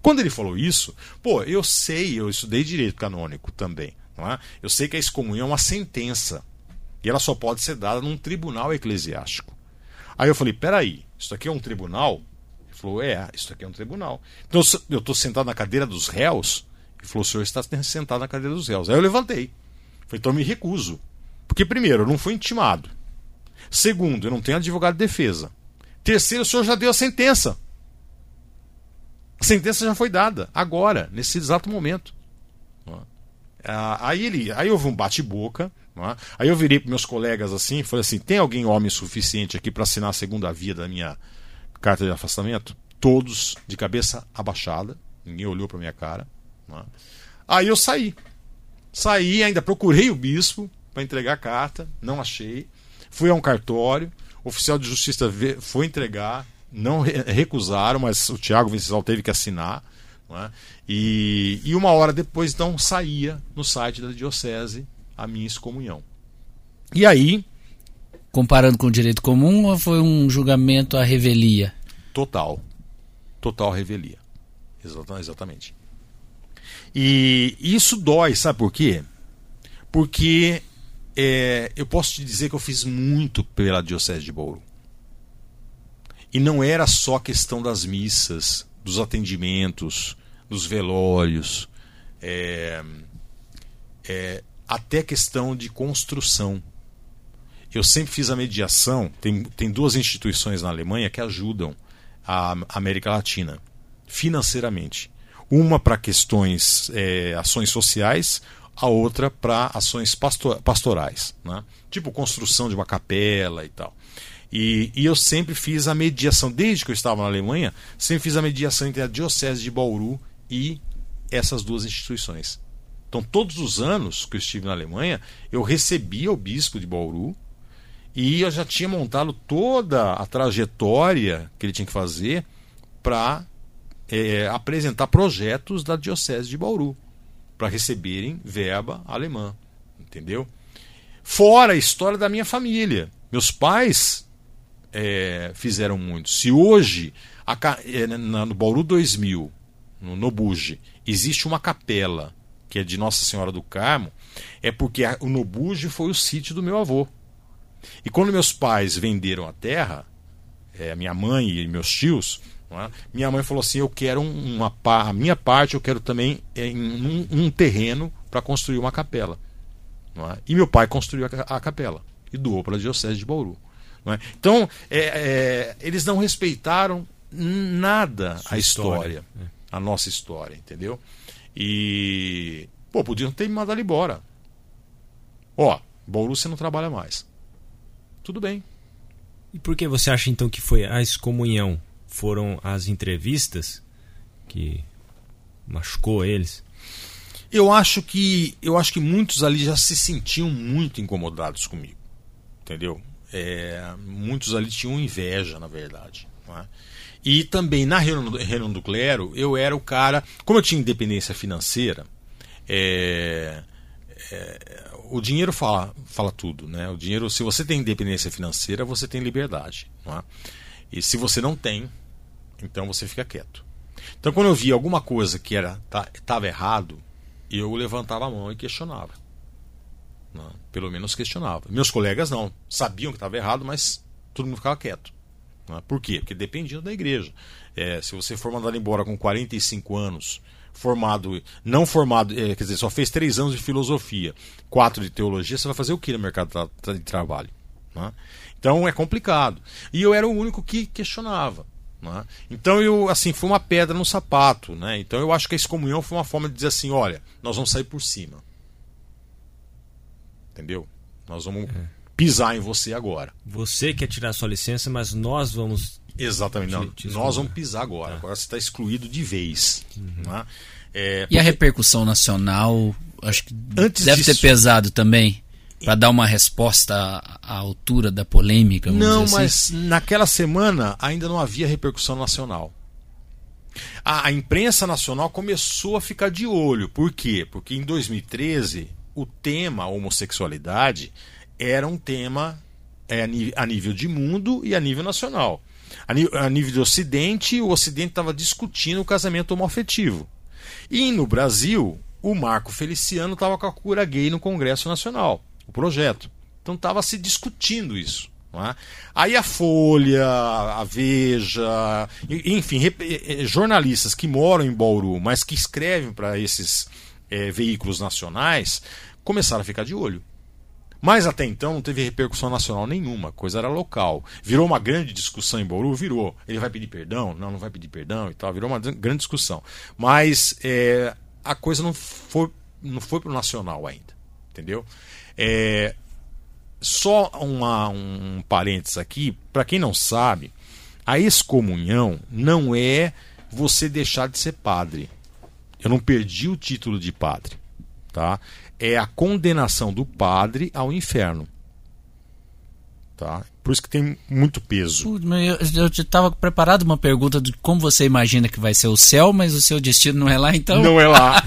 Speaker 3: Quando ele falou isso, pô, eu sei, eu estudei direito canônico também. É? Eu sei que a excomunhão é uma sentença. E ela só pode ser dada num tribunal eclesiástico. Aí eu falei: peraí, isso aqui é um tribunal? Ele falou: é, isso aqui é um tribunal. Então eu estou sentado na cadeira dos réus? Ele falou: o senhor está sentado na cadeira dos réus. Aí eu levantei. Falei: então eu me recuso. Porque, primeiro, eu não fui intimado. Segundo, eu não tenho advogado de defesa. Terceiro, o senhor já deu a sentença. A sentença já foi dada, agora, nesse exato momento. Ah, aí ele, aí houve um bate-boca. Aí eu virei para meus colegas assim e falei assim: tem alguém homem suficiente aqui para assinar a segunda via da minha carta de afastamento? Todos de cabeça abaixada, ninguém olhou para minha cara. Aí eu saí. Saí, ainda procurei o bispo para entregar a carta, não achei. Fui a um cartório, o oficial de justiça foi entregar, não recusaram, mas o Tiago Venceslau teve que assinar. É? E, e uma hora depois, então, saía no site da Diocese a minha excomunhão. E aí.
Speaker 2: Comparando com o direito comum ou foi um julgamento à revelia?
Speaker 3: Total. Total revelia. Exatamente. E isso dói, sabe por quê? Porque é, eu posso te dizer que eu fiz muito pela Diocese de Bauru. E não era só questão das missas, dos atendimentos, dos velórios, é, é, até questão de construção. Eu sempre fiz a mediação, tem, tem duas instituições na Alemanha que ajudam a América Latina financeiramente. Uma para questões, é, ações sociais, a outra para ações pastorais, né? tipo construção de uma capela e tal. E, e, eu sempre fiz a mediação, desde que eu estava na Alemanha, sempre fiz a mediação entre a Diocese de Bauru e essas duas instituições. Então, todos os anos que eu estive na Alemanha, eu recebia o bispo de Bauru e eu já tinha montado toda a trajetória que ele tinha que fazer para é, apresentar projetos da Diocese de Bauru, para receberem verba alemã. Entendeu? Fora a história da minha família. Meus pais é, fizeram muito. Se hoje, a, é, no Bauru 2000, no Nobuge, existe uma capela que é de Nossa Senhora do Carmo, é porque o Nobuge foi o sítio do meu avô. E quando meus pais venderam a terra, é, minha mãe e meus tios, é? minha mãe falou assim: Eu quero uma a minha parte, eu quero também é, um, um terreno para construir uma capela. É? E meu pai construiu a, a capela e doou para a Diocese de Bauru. É? Então, é, é, eles não respeitaram nada Sua a história, história a nossa história, entendeu? E, pô, podiam ter me mandado embora. Ó, Bauru você não trabalha mais. Tudo bem.
Speaker 1: E por que você acha então que foi a excomunhão? Foram as entrevistas que machucou eles?
Speaker 3: Eu acho que eu acho que muitos ali já se sentiam muito incomodados comigo, entendeu? É, muitos ali tinham inveja, na verdade. É? E também na reunião do clero, eu era o cara. Como eu tinha independência financeira, é, é, o dinheiro fala, fala tudo. Né? O dinheiro, se você tem independência financeira, você tem liberdade. É? E se você não tem, então você fica quieto. Então, quando eu via alguma coisa que era estava tá, errado, eu levantava a mão e questionava. Não, pelo menos questionava. Meus colegas não. Sabiam que estava errado, mas todo mundo ficava quieto. Não, por quê? Porque dependia da igreja. É, se você for mandado embora com 45 anos formado, não formado, é, quer dizer, só fez três anos de filosofia, quatro de teologia, você vai fazer o que no mercado de trabalho? Né? Então é complicado. E eu era o único que questionava. Né? Então eu assim foi uma pedra no sapato, né? Então eu acho que a excomunhão foi uma forma de dizer assim, olha, nós vamos sair por cima, entendeu? Nós vamos é. Pisar em você agora.
Speaker 1: Você quer tirar sua licença, mas nós vamos
Speaker 3: Exatamente. Não, nós vamos pisar agora. Tá. Agora você está excluído de vez. Uhum. Né?
Speaker 2: É, porque... E a repercussão nacional, acho que Antes deve disso... ter pesado também para dar uma resposta à altura da polêmica.
Speaker 3: Não,
Speaker 2: assim.
Speaker 3: mas naquela semana ainda não havia repercussão nacional. A, a, imprensa nacional começou a ficar de olho. Por quê? Porque em 2013 o tema homossexualidade era um tema é, a nível de mundo e a nível nacional. A, nível de Ocidente, o Ocidente estava discutindo o casamento homoafetivo. E no Brasil, o Marco Feliciano estava com a cura gay no Congresso Nacional, o projeto. Então estava se discutindo isso. É? Aí a Folha, a Veja, enfim, jornalistas que moram em Bauru, mas que escrevem para esses é, veículos nacionais, começaram a ficar de olho. Mas até então não teve repercussão nacional nenhuma, a coisa era local. Virou uma grande discussão em Bauru? Virou. Ele vai pedir perdão? Não, não vai pedir perdão e tal. Virou uma grande discussão. Mas é, a coisa não foi, não foi para o nacional ainda. Entendeu? É, só uma, um parênteses aqui, para quem não sabe, a excomunhão não é você deixar de ser padre. Eu não perdi o título de padre. Tá? É a condenação do padre ao inferno. Tá? Por isso que tem muito peso.
Speaker 2: Eu estava preparado uma pergunta de como você imagina que vai ser o céu, mas o seu destino não é lá, então.
Speaker 3: Não é lá.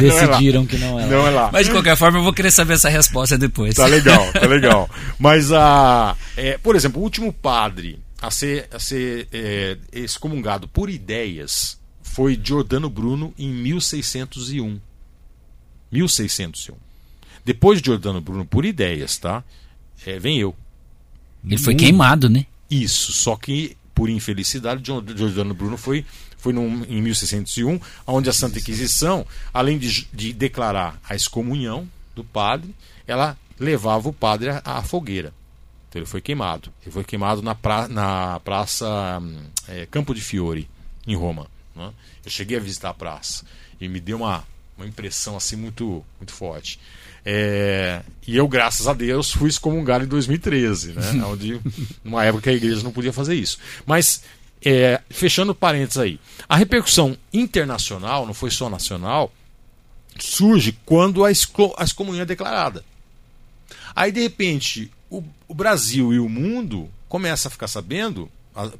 Speaker 2: Decidiram não é lá. que não é lá.
Speaker 3: Não é lá.
Speaker 2: Mas de qualquer forma, eu vou querer saber essa resposta depois.
Speaker 3: Tá legal, tá legal. Mas, a, é, por exemplo, o último padre a ser, a ser é, excomungado por ideias foi Giordano Bruno em 1601. 1601. Depois de Giordano Bruno, por ideias, tá? É, vem eu.
Speaker 2: Ele foi queimado, né?
Speaker 3: Isso, só que por infelicidade, Giordano Bruno foi, foi num, em 1601, onde a Santa Inquisição, além de, de declarar a excomunhão do padre, ela levava o padre à, à fogueira. Então ele foi queimado. Ele foi queimado na, pra, na praça é, Campo de Fiore, em Roma. Né? Eu cheguei a visitar a praça e me deu uma uma impressão assim muito, muito forte. É, e eu, graças a Deus, fui excomungado em 2013, né? Onde, numa época que a igreja não podia fazer isso. Mas, é, fechando parênteses aí, a repercussão internacional, não foi só nacional, surge quando a, a excomunhão é declarada. Aí, de repente, o, o Brasil e o mundo começam a ficar sabendo,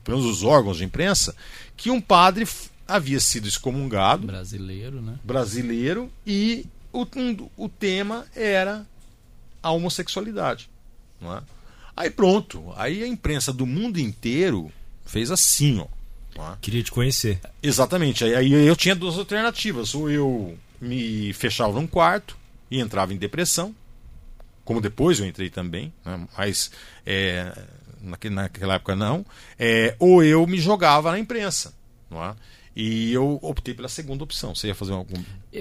Speaker 3: pelo menos os órgãos de imprensa, que um padre havia sido excomungado.
Speaker 2: Brasileiro, né?
Speaker 3: Brasileiro, e o, o tema era a homossexualidade. Não é? Aí pronto, aí a imprensa do mundo inteiro fez assim, ó.
Speaker 1: É? Queria te conhecer.
Speaker 3: Exatamente. Aí, aí eu tinha duas alternativas. Ou eu me fechava num quarto e entrava em depressão, como depois eu entrei também, né? mas é, naquela época não, é, ou eu me jogava na imprensa. Não é? E eu optei pela segunda opção. Você ia fazer algum.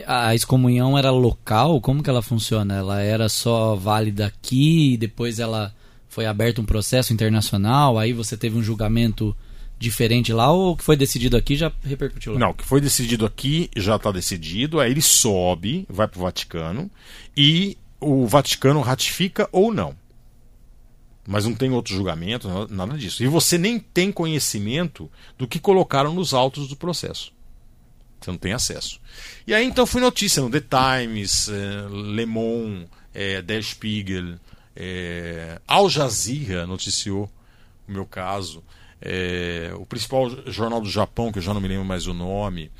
Speaker 2: A excomunhão era local? Como que ela funciona? Ela era só válida aqui, depois ela foi aberto um processo internacional, aí você teve um julgamento diferente lá, ou o que foi decidido aqui já repercutiu lá?
Speaker 3: Não, o que foi decidido aqui já está decidido, aí ele sobe, vai para o Vaticano, e o Vaticano ratifica ou não. Mas não tem outro julgamento, nada disso. E você nem tem conhecimento do que colocaram nos autos do processo. Você não tem acesso. E aí então foi notícia no The Times, eh, Le Monde, eh, Der Spiegel, eh, Al Jazeera noticiou o meu caso. Eh, o principal jornal do Japão, que eu já não me lembro mais o nome.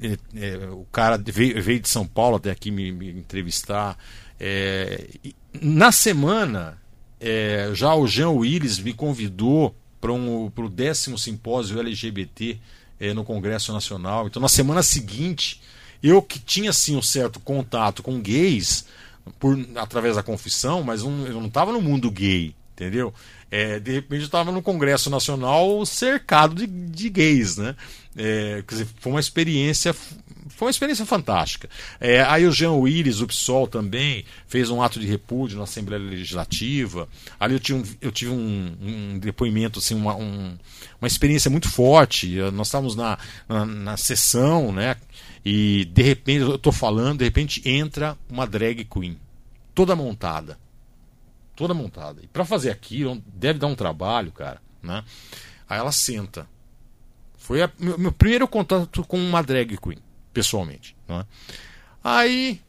Speaker 3: Eh, eh, o cara veio, veio, de São Paulo até aqui me, me entrevistar. na semana é, já o Jean Willis me convidou para um, o décimo simpósio LGBT é, no Congresso Nacional. Então, na semana seguinte, eu que tinha assim um certo contato com gays por, através da confissão, mas um, eu não estava no mundo gay, entendeu? É, de repente eu estava no Congresso Nacional cercado de, de gays, né? É, quer dizer, foi uma experiência foi uma experiência fantástica. É, aí o Jean Willis, o PSOL também, fez um ato de repúdio na Assembleia Legislativa. Ali eu tive um, eu tive um, um depoimento, assim, uma, um, uma experiência muito forte. Nós estávamos na, na, na sessão, né? E de repente, eu estou falando, de repente entra uma drag queen, toda montada toda montada. E para fazer aquilo, deve dar um trabalho, cara, né? Aí ela senta. Foi a, meu, meu, primeiro contato com uma drag queen, pessoalmente. Né? Aí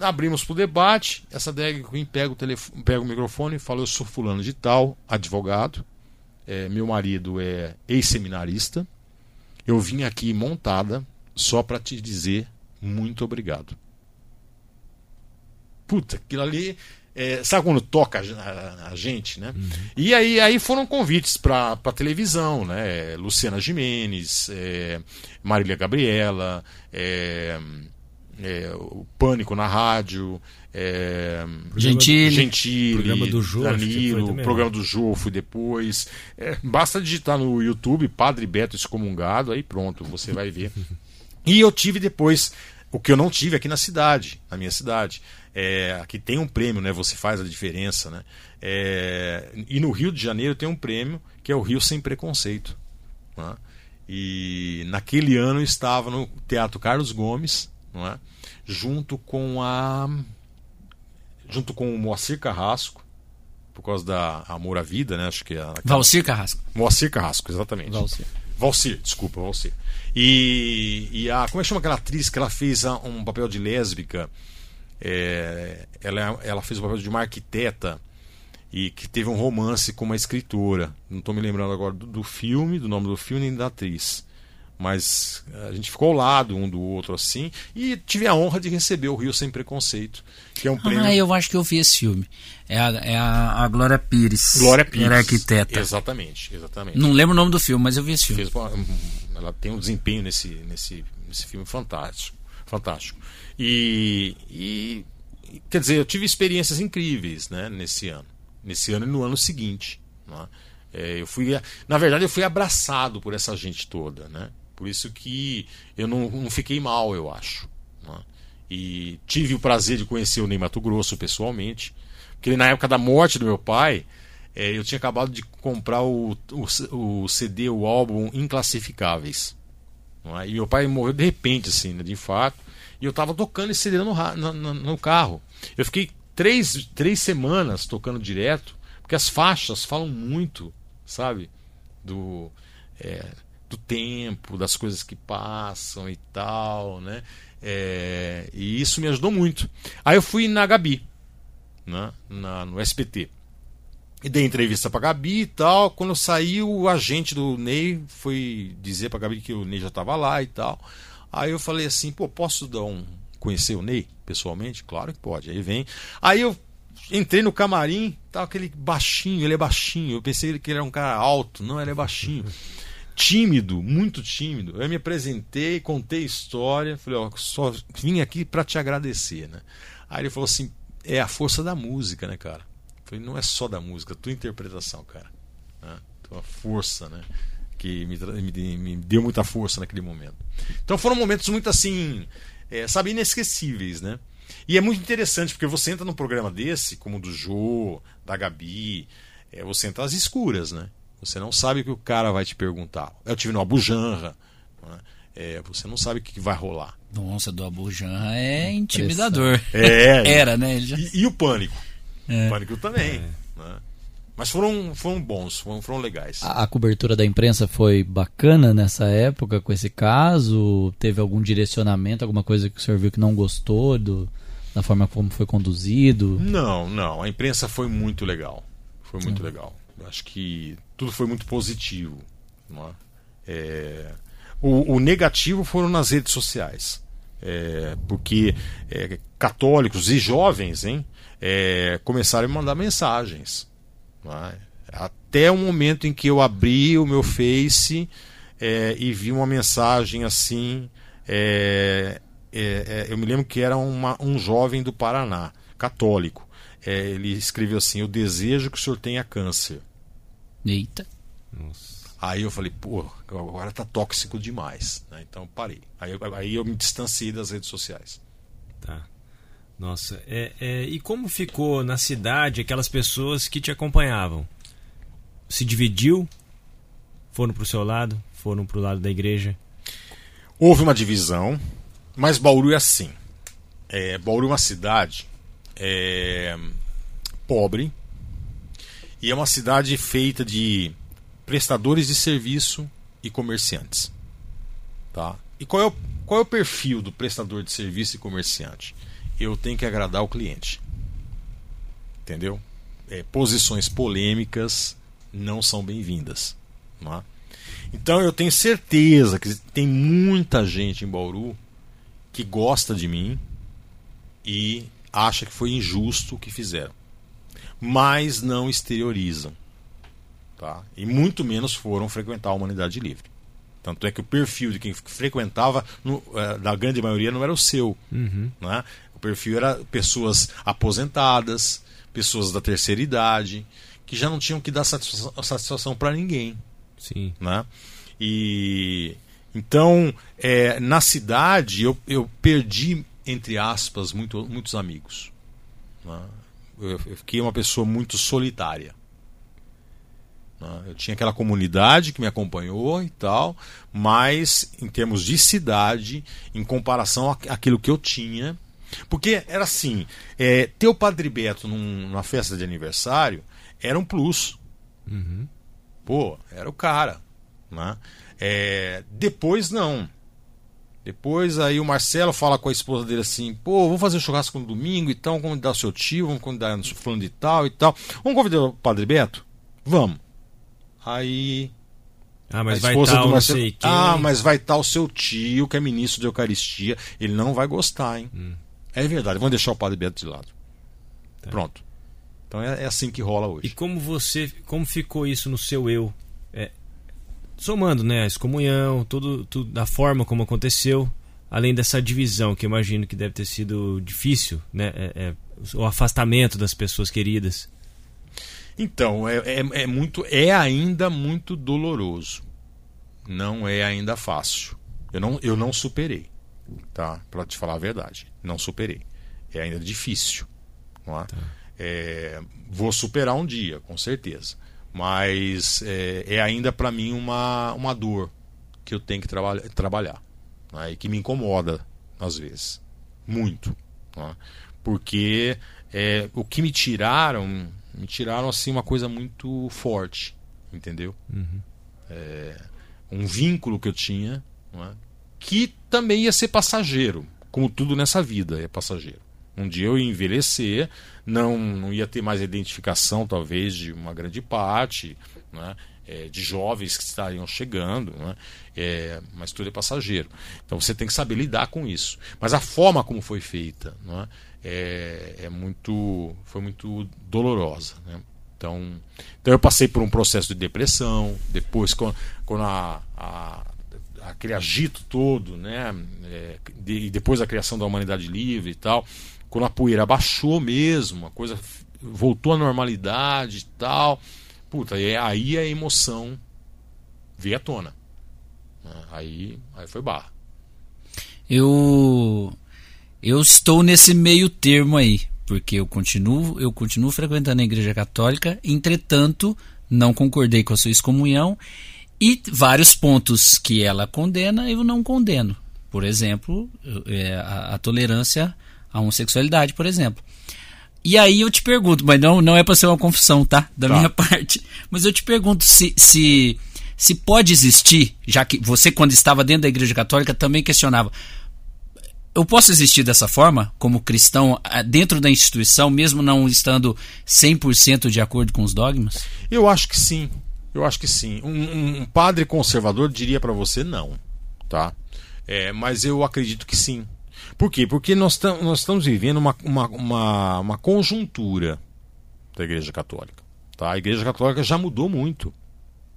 Speaker 3: abrimos pro debate. Essa drag queen pega o, telefone, pega o microfone e fala: Eu sou fulano de tal, advogado. É, meu marido é ex-seminarista. Eu vim aqui montada só para te dizer muito obrigado. Puta, aquilo ali é, sabe quando toca a, a gente, né? Uhum. E aí, aí foram convites para televisão, né? Luciana Jimenez, é, Marília Gabriela, é, é, o Pânico na rádio, é,
Speaker 2: Gentile,
Speaker 3: Gentile
Speaker 1: programa do Jô,
Speaker 3: Danilo, programa do Jô fui depois. É, basta digitar no YouTube Padre Beto Excomungado, aí pronto, você vai ver. e eu tive depois o que eu não tive aqui na cidade, na minha cidade é, que tem um prêmio, né? Você faz a diferença, né? É, e no Rio de Janeiro tem um prêmio que é o Rio Sem Preconceito. Né? E naquele ano eu estava no Teatro Carlos Gomes, não é? junto com a junto com o Moacir Carrasco, por causa da Amor à Vida, né? Acho que é
Speaker 2: Valcir Carrasco.
Speaker 3: Moacir Carrasco, exatamente.
Speaker 2: Valcir.
Speaker 3: Valcir, desculpa, Valcir. E, e a como é que chama aquela atriz que ela fez um papel de lésbica? É, ela, ela fez o papel de uma arquiteta e que teve um romance com uma escritora. Não estou me lembrando agora do, do, filme, do nome do filme nem da atriz. Mas a gente ficou ao lado um do outro assim e tive a honra de receber o Rio Sem Preconceito, que é um prêmio.
Speaker 2: Ah, eu acho que eu vi esse filme. É a, é a, a Glória Pires.
Speaker 3: Glória Pires.
Speaker 2: Era arquiteta.
Speaker 3: Exatamente, exatamente.
Speaker 2: Não lembro o nome do filme, mas eu vi esse filme. Fez,
Speaker 3: ela tem um desempenho nesse, nesse, nesse filme fantástico. Fantástico. E, e, quer dizer, eu tive experiências incríveis né, nesse ano. Nesse ano e no ano seguinte. Né? É, eu fui, na verdade, eu fui abraçado por essa gente toda. Né? Por isso que eu não, não fiquei mal, eu acho. Né? E tive o prazer de conhecer o Ney Mato Grosso pessoalmente. Porque na época da morte do meu pai, é, eu tinha acabado de comprar o, o, o CD, o álbum Inclassificáveis. É? E meu pai morreu de repente, assim, né, de infarto. E eu tava tocando esse CD no, no, no carro. Eu fiquei três, três semanas tocando direto, porque as faixas falam muito, sabe? Do, é, do tempo, das coisas que passam e tal, né? É, e isso me ajudou muito. Aí eu fui na Gabi, né? na, no SPT. E dei entrevista pra Gabi e tal. Quando eu saí, o agente do Ney foi dizer pra Gabi que o Ney já estava lá e tal. Aí eu falei assim, pô, posso dar um conhecer o Ney pessoalmente? Claro que pode. Aí vem. Aí eu entrei no camarim, tava aquele baixinho, ele é baixinho. Eu pensei que ele era um cara alto, não, ele é baixinho. Tímido, muito tímido. Eu me apresentei, contei história, falei, ó, só vim aqui para te agradecer, né? Aí ele falou assim: "É a força da música, né, cara?" Falei: "Não é só da música, tua interpretação, cara." Né? Tua força, né? que me, me, me, deu muita força naquele momento. Então foram momentos muito assim, é, sabe, inesquecíveis, né? E é muito interessante porque você entra num programa desse, como o do Jô, da Gabi, é, você entra às escuras, né? Você não sabe o que o cara vai te perguntar. Eu tive no Abujanra, né? é, você não sabe o que vai rolar.
Speaker 2: Nossa, do Abujanra é intimidador.
Speaker 3: É,
Speaker 2: Era, né? Já...
Speaker 3: E, e, o Pânico. É. Pânico também. É. Né? Mas foram, foram bons, foram, foram legais.
Speaker 4: A, a, cobertura da imprensa foi bacana nessa época com esse caso? Teve algum direcionamento, alguma coisa que o senhor viu que não gostou do, da forma como foi conduzido?
Speaker 3: Não, não. A imprensa foi muito legal. Foi muito legal. Acho que tudo foi muito positivo. É? É... O, o, negativo foram nas redes sociais. É, porque é, católicos e jovens hein, é, começaram a mandar mensagens é? Até o momento em que eu abri o meu Face é, e vi uma mensagem assim. É, é, é, eu me lembro que era uma, um jovem do Paraná. católico. É, ele escreveu assim: Eu desejo que o senhor tenha câncer.
Speaker 2: Eita.
Speaker 3: Nossa. Aí eu falei, pô, agora tá tóxico demais. Né? Então parei. Aí, aí eu me distanciei das redes sociais.
Speaker 1: Nossa, é, é, e como ficou na cidade aquelas pessoas que te acompanhavam? Se dividiu? Foram para o seu lado? Foram para o lado da igreja?
Speaker 3: Houve uma divisão, mas Bauru é assim. É, Bauru é uma cidade é, pobre e é uma cidade feita de prestadores de serviço e comerciantes. Tá? E qual é, o, qual é o perfil do prestador de serviço e comerciante? Eu tenho que agradar o cliente. Entendeu? É, posições polêmicas não são bem-vindas. É? Então eu tenho certeza que tem muita gente em Bauru que gosta de mim e acha que foi injusto o que fizeram. Mas não exteriorizam. Tá? E muito menos foram frequentar a Humanidade Livre. Tanto é que o perfil de quem frequentava, no, da grande maioria, não era o seu.
Speaker 1: Uhum.
Speaker 3: Né? O perfil era pessoas aposentadas, pessoas da terceira idade, que já não tinham que dar satisfação, satisfação para ninguém.
Speaker 1: Sim.
Speaker 3: Né? E então, é, na cidade, eu, eu perdi, entre aspas, muito, muitos amigos. Né? Eu, eu fiquei uma pessoa muito solitária. Né? Eu tinha aquela comunidade que me acompanhou e tal, mas em termos de cidade, em comparação àquilo que eu tinha. Porque era assim: é, ter o Padre Beto num, numa festa de aniversário era um plus.
Speaker 1: Uhum.
Speaker 3: Pô, era o cara. Né? É, depois não. Depois aí o Marcelo fala com a esposa dele assim: pô, vamos fazer churrasco no domingo, então vamos convidar o seu tio, vamos convidar o fulano de tal e tal. Vamos convidar o Padre Beto? Vamos. Aí.
Speaker 1: Ah, mas vai estar tá Marcelo...
Speaker 3: Ah, mas vai estar tá o seu tio, que é ministro de Eucaristia. Ele não vai gostar, hein?
Speaker 1: Hum.
Speaker 3: É verdade, vamos deixar o Padre Beto de lado. Tá. Pronto. Então é, é, assim que rola hoje.
Speaker 1: E como você. Como ficou isso no seu eu? É, somando, né? A excomunhão, tudo, tudo da forma como aconteceu, além dessa divisão, que eu imagino que deve ter sido difícil, né? É, é, o afastamento das pessoas queridas.
Speaker 3: Então, é, é, é, muito, é ainda muito doloroso. Não é ainda fácil. Eu não, eu não superei, tá? Para te falar a verdade, não superei. É ainda difícil, não é? Tá. é vou superar um dia, com certeza. Mas é, é ainda para mim uma, uma dor que eu tenho que traba trabalhar né? e que me incomoda às vezes, muito, é? porque é, o que me tiraram me tiraram assim uma coisa muito forte, entendeu?
Speaker 1: Uhum.
Speaker 3: É, um vínculo que eu tinha, é? que também ia ser passageiro, como tudo nessa vida é passageiro. Um dia eu ia envelhecer, não, não ia ter mais identificação, talvez, de uma grande parte, né? é, de jovens que estariam chegando, né? é, mas tudo é passageiro. Então você tem que saber lidar com isso. Mas a forma como foi feita, né? é, é muito, foi muito dolorosa. Né? Então, então eu passei por um processo de depressão, depois quando, quando a, a, aquele agito todo, né? É, de, depois da criação da humanidade livre e tal, quando a poeira baixou mesmo, a coisa voltou à normalidade e tal, puta, e aí a emoção veio à tona. Né? Aí, aí foi barra.
Speaker 2: Eu eu estou nesse meio termo aí, porque eu continuo, eu continuo frequentando a Igreja Católica, entretanto, não concordei com a sua excomunhão e vários pontos que ela condena eu não condeno. Por exemplo, é, a, a tolerância à homossexualidade, por exemplo. E aí eu te pergunto, mas não, não é para ser uma confissão, tá? Da tá. minha parte. Mas eu te pergunto se, se, se pode existir, já que você, quando estava dentro da Igreja Católica, também questionava eu posso existir dessa forma, como cristão, dentro da instituição, mesmo não estando 100% de acordo com os dogmas?
Speaker 3: Eu acho que sim. Eu acho que sim. Um, um padre conservador diria para você não, tá? É, mas eu acredito que sim. Por quê? Porque nós, nós estamos vivendo uma, uma, uma, uma conjuntura da Igreja Católica. Tá? A Igreja Católica já mudou muito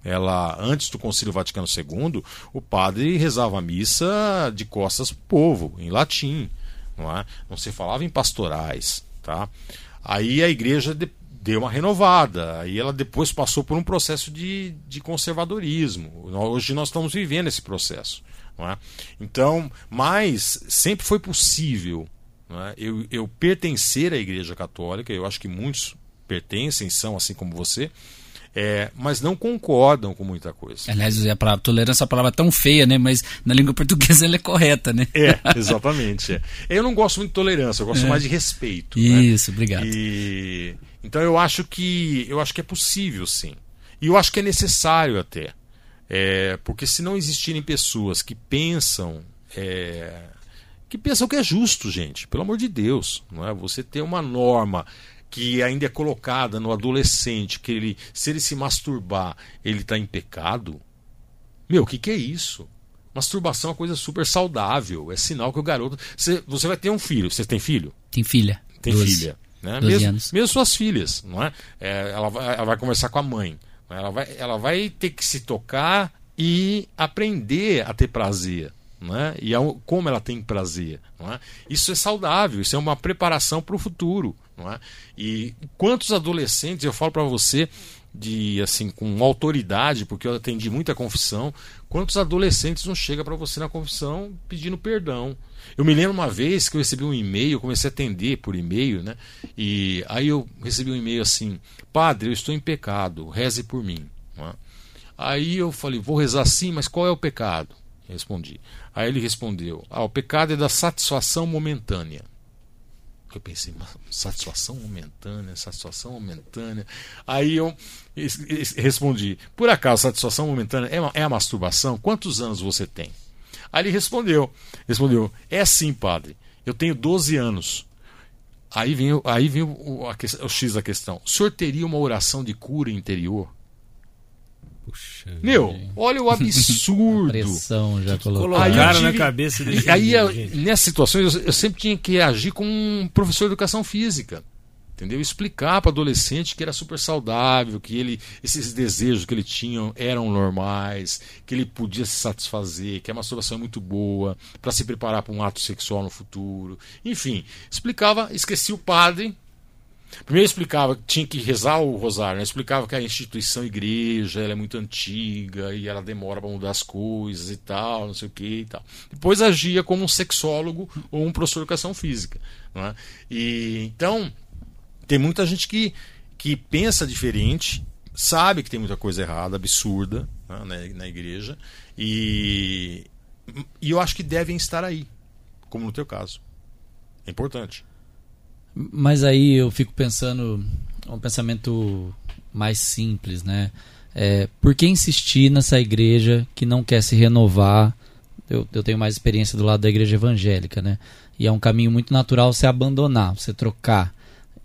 Speaker 3: ela antes do Concílio Vaticano II, o padre rezava a missa de costas para o povo, em latim, não é? Não se falava em pastorais, Tá? Aí a igreja deu uma renovada, aí ela depois passou por um processo de, de conservadorismo. Hoje nós estamos vivendo esse processo. É? Então, mas sempre foi possível é? eu, eu pertencer à Igreja Católica, eu acho que muitos pertencem, são assim como você, é, mas não concordam com muita coisa.
Speaker 2: Aliás, a palavra tolerância é uma palavra tão feia, né? Mas na língua portuguesa ela é correta, né?
Speaker 3: É, exatamente. É. Eu não gosto muito de tolerância, eu gosto é. mais de respeito.
Speaker 2: Né? Isso, né? obrigado.
Speaker 3: E, então eu acho que eu acho que é possível, sim. E eu acho que é necessário até. É, porque se não existirem pessoas que pensam é, que pensam que é justo, gente, pelo amor de Deus, não é? Você ter uma norma que ainda é colocada no adolescente, que ele, se ele se masturbar, ele está em pecado. Meu, o que, que é isso? Masturbação é uma coisa super saudável. É sinal que o garoto. Você, você vai ter um filho. Você tem filho?
Speaker 2: Tem filha.
Speaker 3: Tem filha. Né? Mesmo, mesmo suas filhas, não é? é ela, vai, ela vai conversar com a mãe. Ela vai, ela vai ter que se tocar e aprender a ter prazer. Né? E como ela tem prazer. Não é? Isso é saudável, isso é uma preparação para o futuro. Não é? E quantos adolescentes, eu falo para você, de assim com autoridade, porque eu atendi muita confissão, quantos adolescentes não chega para você na confissão pedindo perdão? Eu me lembro uma vez que eu recebi um e-mail, comecei a atender por e-mail, né? E aí eu recebi um e-mail assim: "Padre, eu estou em pecado, reze por mim". É? Aí eu falei: "Vou rezar sim, mas qual é o pecado?" Respondi. Aí ele respondeu: "Ah, o pecado é da satisfação momentânea". Eu pensei, satisfação momentânea, satisfação momentânea. Aí eu respondi: por acaso, satisfação momentânea é, é a masturbação? Quantos anos você tem? Aí ele respondeu: respondeu, é sim, padre. Eu tenho 12 anos. Aí vem, aí vem o, o, a, o X da questão. O senhor teria uma oração de cura interior? Puxa Meu, olha o absurdo.
Speaker 4: pressão já colocou.
Speaker 1: Na cabeça
Speaker 3: dele. Aí, nessas situações, eu, eu, sempre tinha que agir como um professor de educação física. Entendeu? Explicar para adolescente que era super saudável, que ele esses desejos que ele tinha eram normais, que ele podia se satisfazer, que a masturbação é muito boa para se preparar para um ato sexual no futuro. Enfim, explicava, esqueci o padre, Primeiro explicava que tinha que rezar o rosário, né? explicava que a instituição igreja ela é muito antiga e ela demora para mudar as coisas e tal, não sei o que e tal. Depois agia como um sexólogo ou um professor de educação física. Né? E, então, tem muita gente que, que pensa diferente, sabe que tem muita coisa errada, absurda né? na, na igreja, e, e eu acho que devem estar aí, como no teu caso. É importante.
Speaker 4: Mas aí eu fico pensando um pensamento mais simples, né? É, por que insistir nessa igreja que não quer se renovar? Eu, eu tenho mais experiência do lado da igreja evangélica, né? E é um caminho muito natural você abandonar, você trocar.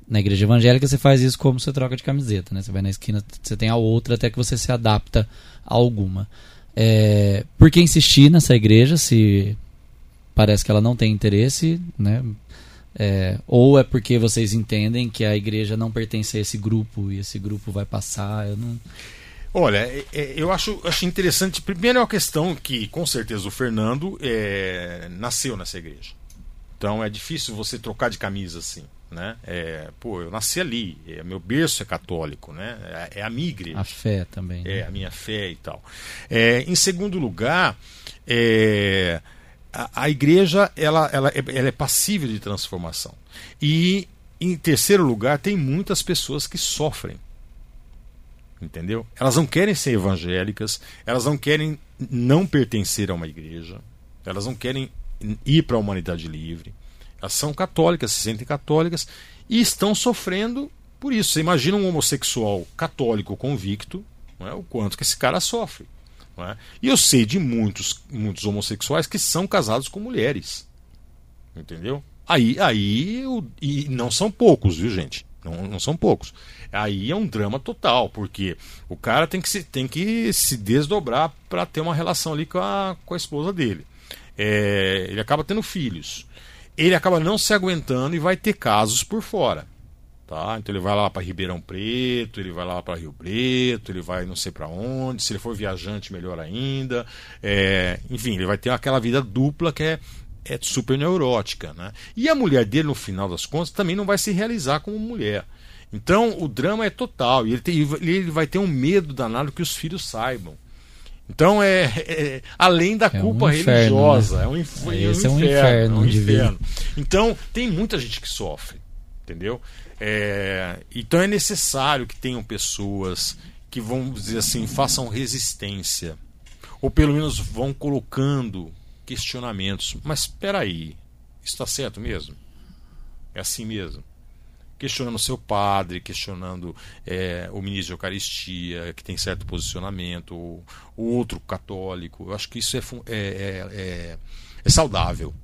Speaker 4: Na igreja evangélica você faz isso como você troca de camiseta, né? Você vai na esquina, você tem a outra até que você se adapta a alguma. É, por que insistir nessa igreja se parece que ela não tem interesse, né? É, ou é porque vocês entendem que a igreja não pertence a esse grupo e esse grupo vai passar? Eu não.
Speaker 3: Olha, é, é, eu acho, acho interessante. Primeiro é uma questão que, com certeza, o Fernando é, nasceu nessa igreja. Então é difícil você trocar de camisa assim. Né? É, pô, eu nasci ali, é, meu berço é católico, né? É, é a minha igreja.
Speaker 4: A fé também.
Speaker 3: Né? É, a minha fé e tal. É, em segundo lugar, é, a, a igreja ela, ela, é, ela é passível de transformação. E, em terceiro lugar, tem muitas pessoas que sofrem. Entendeu? Elas não querem ser evangélicas, elas não querem não pertencer a uma igreja, elas não querem ir para a humanidade livre. Elas são católicas, se sentem católicas e estão sofrendo por isso. Você imagina um homossexual católico convicto, é, o quanto que esse cara sofre. É? E eu sei de muitos, muitos homossexuais que são casados com mulheres. Entendeu? Aí, aí e não são poucos, viu, gente? Não, não são poucos. Aí é um drama total, porque o cara tem que se, tem que se desdobrar para ter uma relação ali com a, com a esposa dele. É, ele acaba tendo filhos. Ele acaba não se aguentando e vai ter casos por fora. Tá? Então ele vai lá para Ribeirão Preto, ele vai lá para Rio Preto, ele vai não sei para onde. Se ele for viajante, melhor ainda. É, enfim, ele vai ter aquela vida dupla que é, é super neurótica. Né? E a mulher dele, no final das contas, também não vai se realizar como mulher. Então o drama é total. E ele, tem, ele vai ter um medo danado que os filhos saibam. Então é, é além da é culpa um inferno, religiosa, né? é um, inf é,
Speaker 4: Esse é um inferno, é um inferno.
Speaker 3: Então tem muita gente que sofre, entendeu? É, então é necessário que tenham pessoas que vão dizer assim façam resistência ou pelo menos vão colocando questionamentos. Mas espera aí, está certo mesmo? É assim mesmo? Questionando seu padre, questionando é, o ministro de Eucaristia, que tem certo posicionamento, o, o outro católico. Eu acho que isso é, é, é, é, é saudável.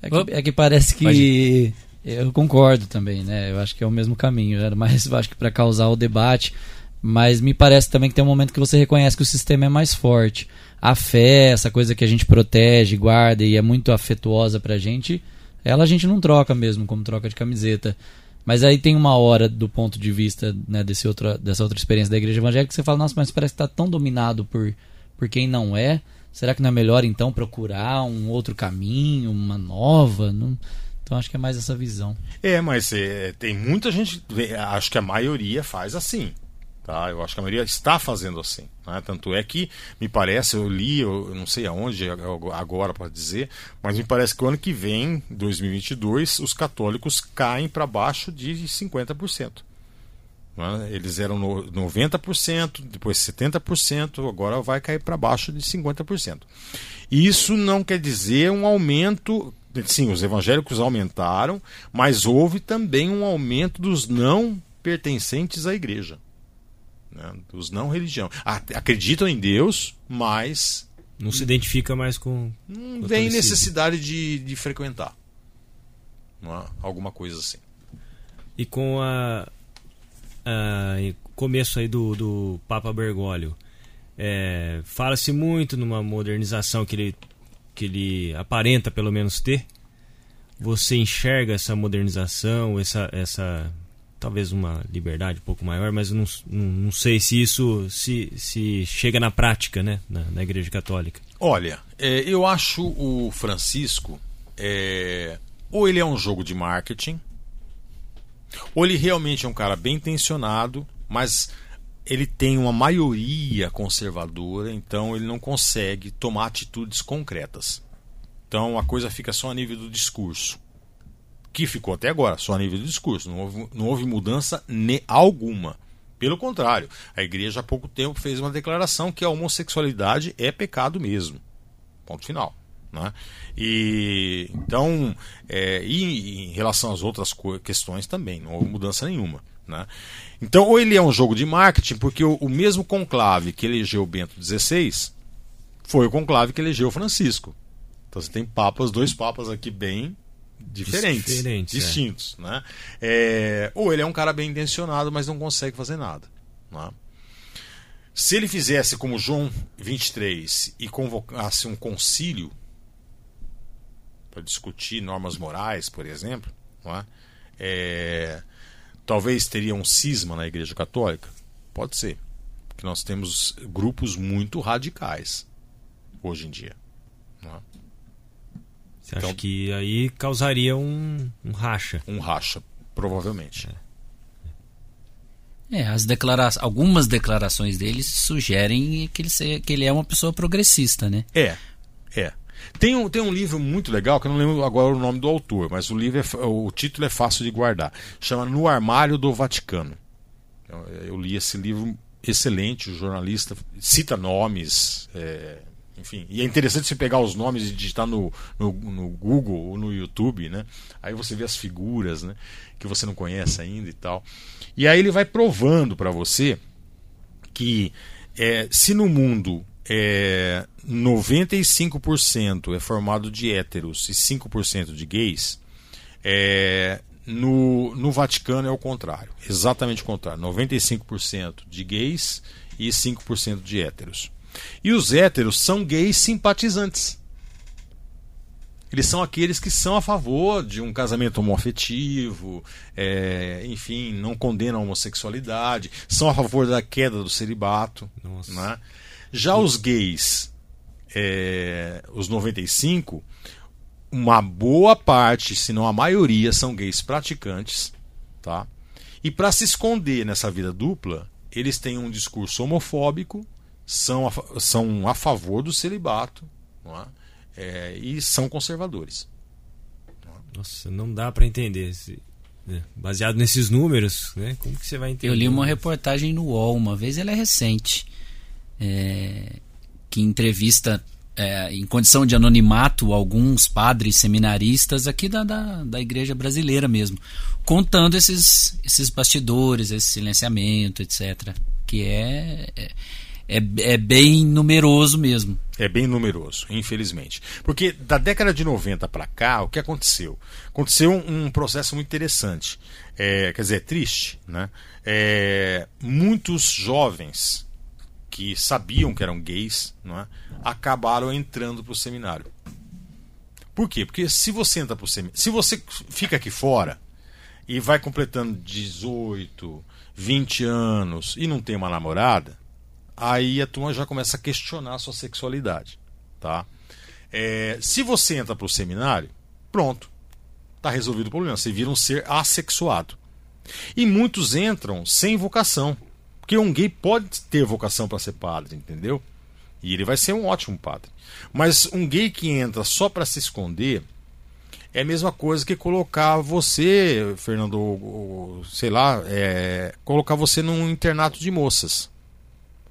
Speaker 4: É que, é que parece que. Eu concordo também, né? Eu acho que é o mesmo caminho. Era mais, acho que para causar o debate. Mas me parece também que tem um momento que você reconhece que o sistema é mais forte. A fé, essa coisa que a gente protege, guarda e é muito afetuosa pra gente, ela a gente não troca mesmo, como troca de camiseta. Mas aí tem uma hora, do ponto de vista né, desse outra, dessa outra experiência da igreja evangélica, que você fala, nossa, mas parece que está tão dominado por, por quem não é. Será que não é melhor então procurar um outro caminho, uma nova? Não... Então acho que é mais essa visão.
Speaker 3: É, mas é, tem muita gente, acho que a maioria faz assim. Tá? Eu acho que a maioria está fazendo assim. Né? Tanto é que, me parece, eu li, eu não sei aonde agora para dizer, mas me parece que o ano que vem, 2022, os católicos caem para baixo de 50%. Né? Eles eram no 90%, depois 70%, agora vai cair para baixo de 50%. Isso não quer dizer um aumento. Sim, os evangélicos aumentaram, mas houve também um aumento dos não pertencentes à igreja né, dos não religião. Acreditam em Deus, mas.
Speaker 1: Não se identifica mais com.
Speaker 3: Não vem necessidade de, de frequentar. É? Alguma coisa assim.
Speaker 1: E com a, a começo aí do, do Papa Bergoglio, é, fala-se muito numa modernização que ele, que ele aparenta pelo menos ter. Você enxerga essa modernização, essa, essa talvez uma liberdade um pouco maior, mas não, não, sei se isso se, se chega na prática né, na, na Igreja Católica.
Speaker 3: Olha, é, eu acho o Francisco é, ou ele é um jogo de marketing, ou ele realmente é um cara bem intencionado, mas ele tem uma maioria conservadora, então ele não consegue tomar atitudes concretas. Então a coisa fica só a nível do discurso que ficou até agora, só a nível de discurso. Não houve, não houve mudança alguma. Pelo contrário, a igreja há pouco tempo fez uma declaração que a homossexualidade é pecado mesmo. Ponto final. Né? E então, é, e em relação às outras questões também, não houve mudança nenhuma. Né? Então, ou ele é um jogo de marketing, porque o, o mesmo conclave que elegeu Bento XVI foi o conclave que elegeu Francisco. Então você tem papas, dois papas aqui bem diferentes, diferentes é. distintos. É. Né? É, ou ele é um cara bem intencionado, mas não consegue fazer nada. Né? Se ele fizesse como João 23 e convocasse um concílio para discutir normas morais, por exemplo, é? é, talvez teria um cisma na Igreja Católica? Pode ser. Porque nós temos grupos muito radicais hoje em dia. É?
Speaker 1: Então, acha que aí causaria um, um racha?
Speaker 3: Um racha, provavelmente.
Speaker 2: É, as declara algumas declarações dele sugerem que ele, seja, que ele é uma pessoa progressista, né?
Speaker 3: É, é. Tem um, tem um livro muito legal, que eu não lembro agora o nome do autor, mas o livro é, o título é fácil de guardar. Chama No Armário do Vaticano. Eu, eu li esse livro excelente, o jornalista cita nomes, é, enfim, e é interessante você pegar os nomes e digitar no, no, no, Google ou no YouTube, né? Aí você vê as figuras, né? Que você não conhece ainda e tal. E aí ele vai provando para você que é, se no mundo é, 95% é formado de héteros e 5% de gays, é, no, no Vaticano é o contrário. Exatamente o contrário. 95% de gays e 5% de héteros. E os héteros são gays simpatizantes. Eles são aqueles que são a favor de um casamento homoafetivo, é, enfim, não condenam a homossexualidade, são a favor da queda do celibato. Né? Já os gays é, os 95, uma boa parte, se não a maioria, são gays praticantes, tá? E para se esconder nessa vida dupla, eles têm um discurso homofóbico, são a, são a favor do celibato é? É, e são conservadores.
Speaker 1: Nossa, não dá para entender. Se, né? Baseado nesses números, né? como que você vai entender?
Speaker 2: Eu li uma reportagem no UOL uma vez, ela é recente, é, que entrevista é, em condição de anonimato alguns padres seminaristas aqui da, da, da, igreja brasileira mesmo, contando esses, esses bastidores, esse silenciamento, etc. Que é, é, é, é bem numeroso mesmo.
Speaker 3: É bem numeroso, infelizmente. Porque da década de 90 para cá, o que aconteceu? Aconteceu um, processo muito interessante. É, quer dizer, triste. Né? É, muitos jovens que sabiam que eram gays, é? acabaram entrando para o seminário. Por quê? Porque se você entra para seminário, se você fica aqui fora e vai completando 18, 20 anos e não tem uma namorada, aí a turma já começa a questionar a sua sexualidade, tá? É, se você entra para o seminário, pronto, está resolvido o problema. Você vira um ser assexuado. E muitos entram sem vocação. Porque um gay pode ter vocação para ser padre, entendeu? E ele vai ser um ótimo padre. Mas um gay que entra só para se esconder é a mesma coisa que colocar você, Fernando, sei lá, é, colocar você num internato de moças.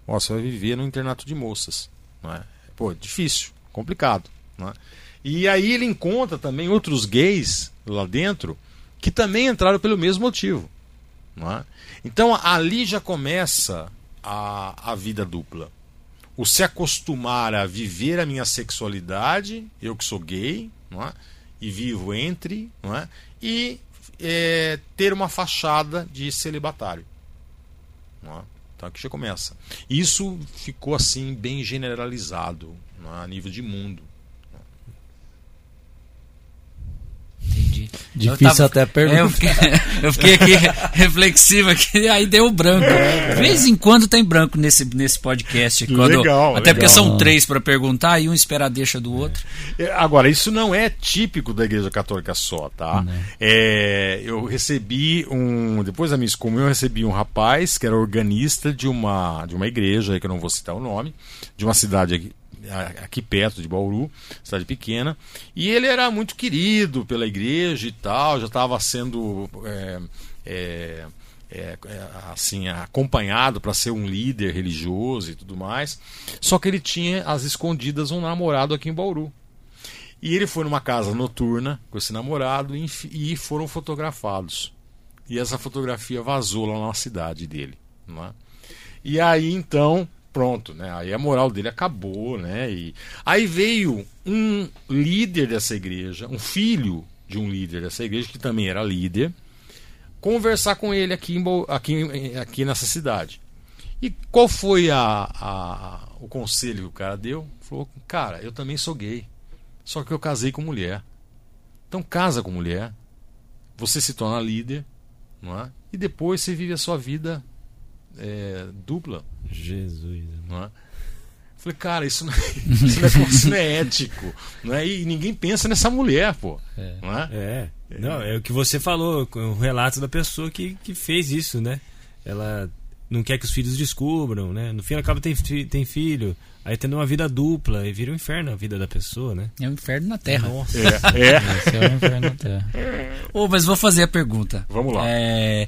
Speaker 3: Ó, você vai viver num internato de moças. Não é? Pô, difícil, complicado. Não é? E aí ele encontra também outros gays lá dentro que também entraram pelo mesmo motivo. É? Então ali já começa a, a vida dupla. O se acostumar a viver a minha sexualidade, eu que sou gay, é? e vivo entre, é? e é, ter uma fachada de celibatário. É? Então aqui já começa. Isso ficou assim bem generalizado a nível de mundo.
Speaker 2: Entendi.
Speaker 4: Difícil tava, até perguntar. É,
Speaker 2: eu, fiquei, eu fiquei aqui reflexivo aqui, aí deu branco. De vez em quando tem branco nesse, nesse podcast. Quando,
Speaker 3: legal,
Speaker 2: até
Speaker 3: legal.
Speaker 2: porque são três para perguntar e um espera a deixa do outro.
Speaker 3: É, agora, isso não é típico da Igreja Católica só, tá? É, eu recebi um. Depois da minha excomunhão, eu recebi um rapaz que era organista de uma, de uma igreja, que eu não vou citar o nome, de uma cidade aqui aqui perto de Bauru, cidade pequena, e ele era muito querido pela igreja e tal, já estava sendo é, é, é, é assim acompanhado para ser um líder religioso e tudo mais. Só que ele tinha às escondidas um namorado aqui em Bauru. E ele foi numa casa noturna com esse namorado e foram fotografados. E essa fotografia vazou lá na cidade dele. É? E aí então pronto, né? Aí a moral dele acabou, né? E aí veio um líder dessa igreja, um filho de um líder dessa igreja que também era líder, conversar com ele aqui, em, aqui, aqui nessa cidade. E qual foi a, a, o conselho que o cara deu? Falou, cara, eu também sou gay, só que eu casei com mulher. Então casa com mulher, você se torna líder, não é? E depois você vive a sua vida é, dupla.
Speaker 1: Jesus.
Speaker 3: Não é? Falei, cara, isso não, é, isso, não é, isso não é ético. Não é? E ninguém pensa nessa mulher, pô.
Speaker 1: É.
Speaker 3: Não é?
Speaker 1: é? Não, é o que você falou, o relato da pessoa que, que fez isso, né? Ela não quer que os filhos descubram, né? No fim, ela acaba tem, tem filho, aí tendo uma vida dupla, e vira um inferno a vida da pessoa, né?
Speaker 2: É um inferno na Terra.
Speaker 3: Nossa. É, é.
Speaker 2: Esse é um inferno na Terra. oh, mas vou fazer a pergunta.
Speaker 3: Vamos lá.
Speaker 2: É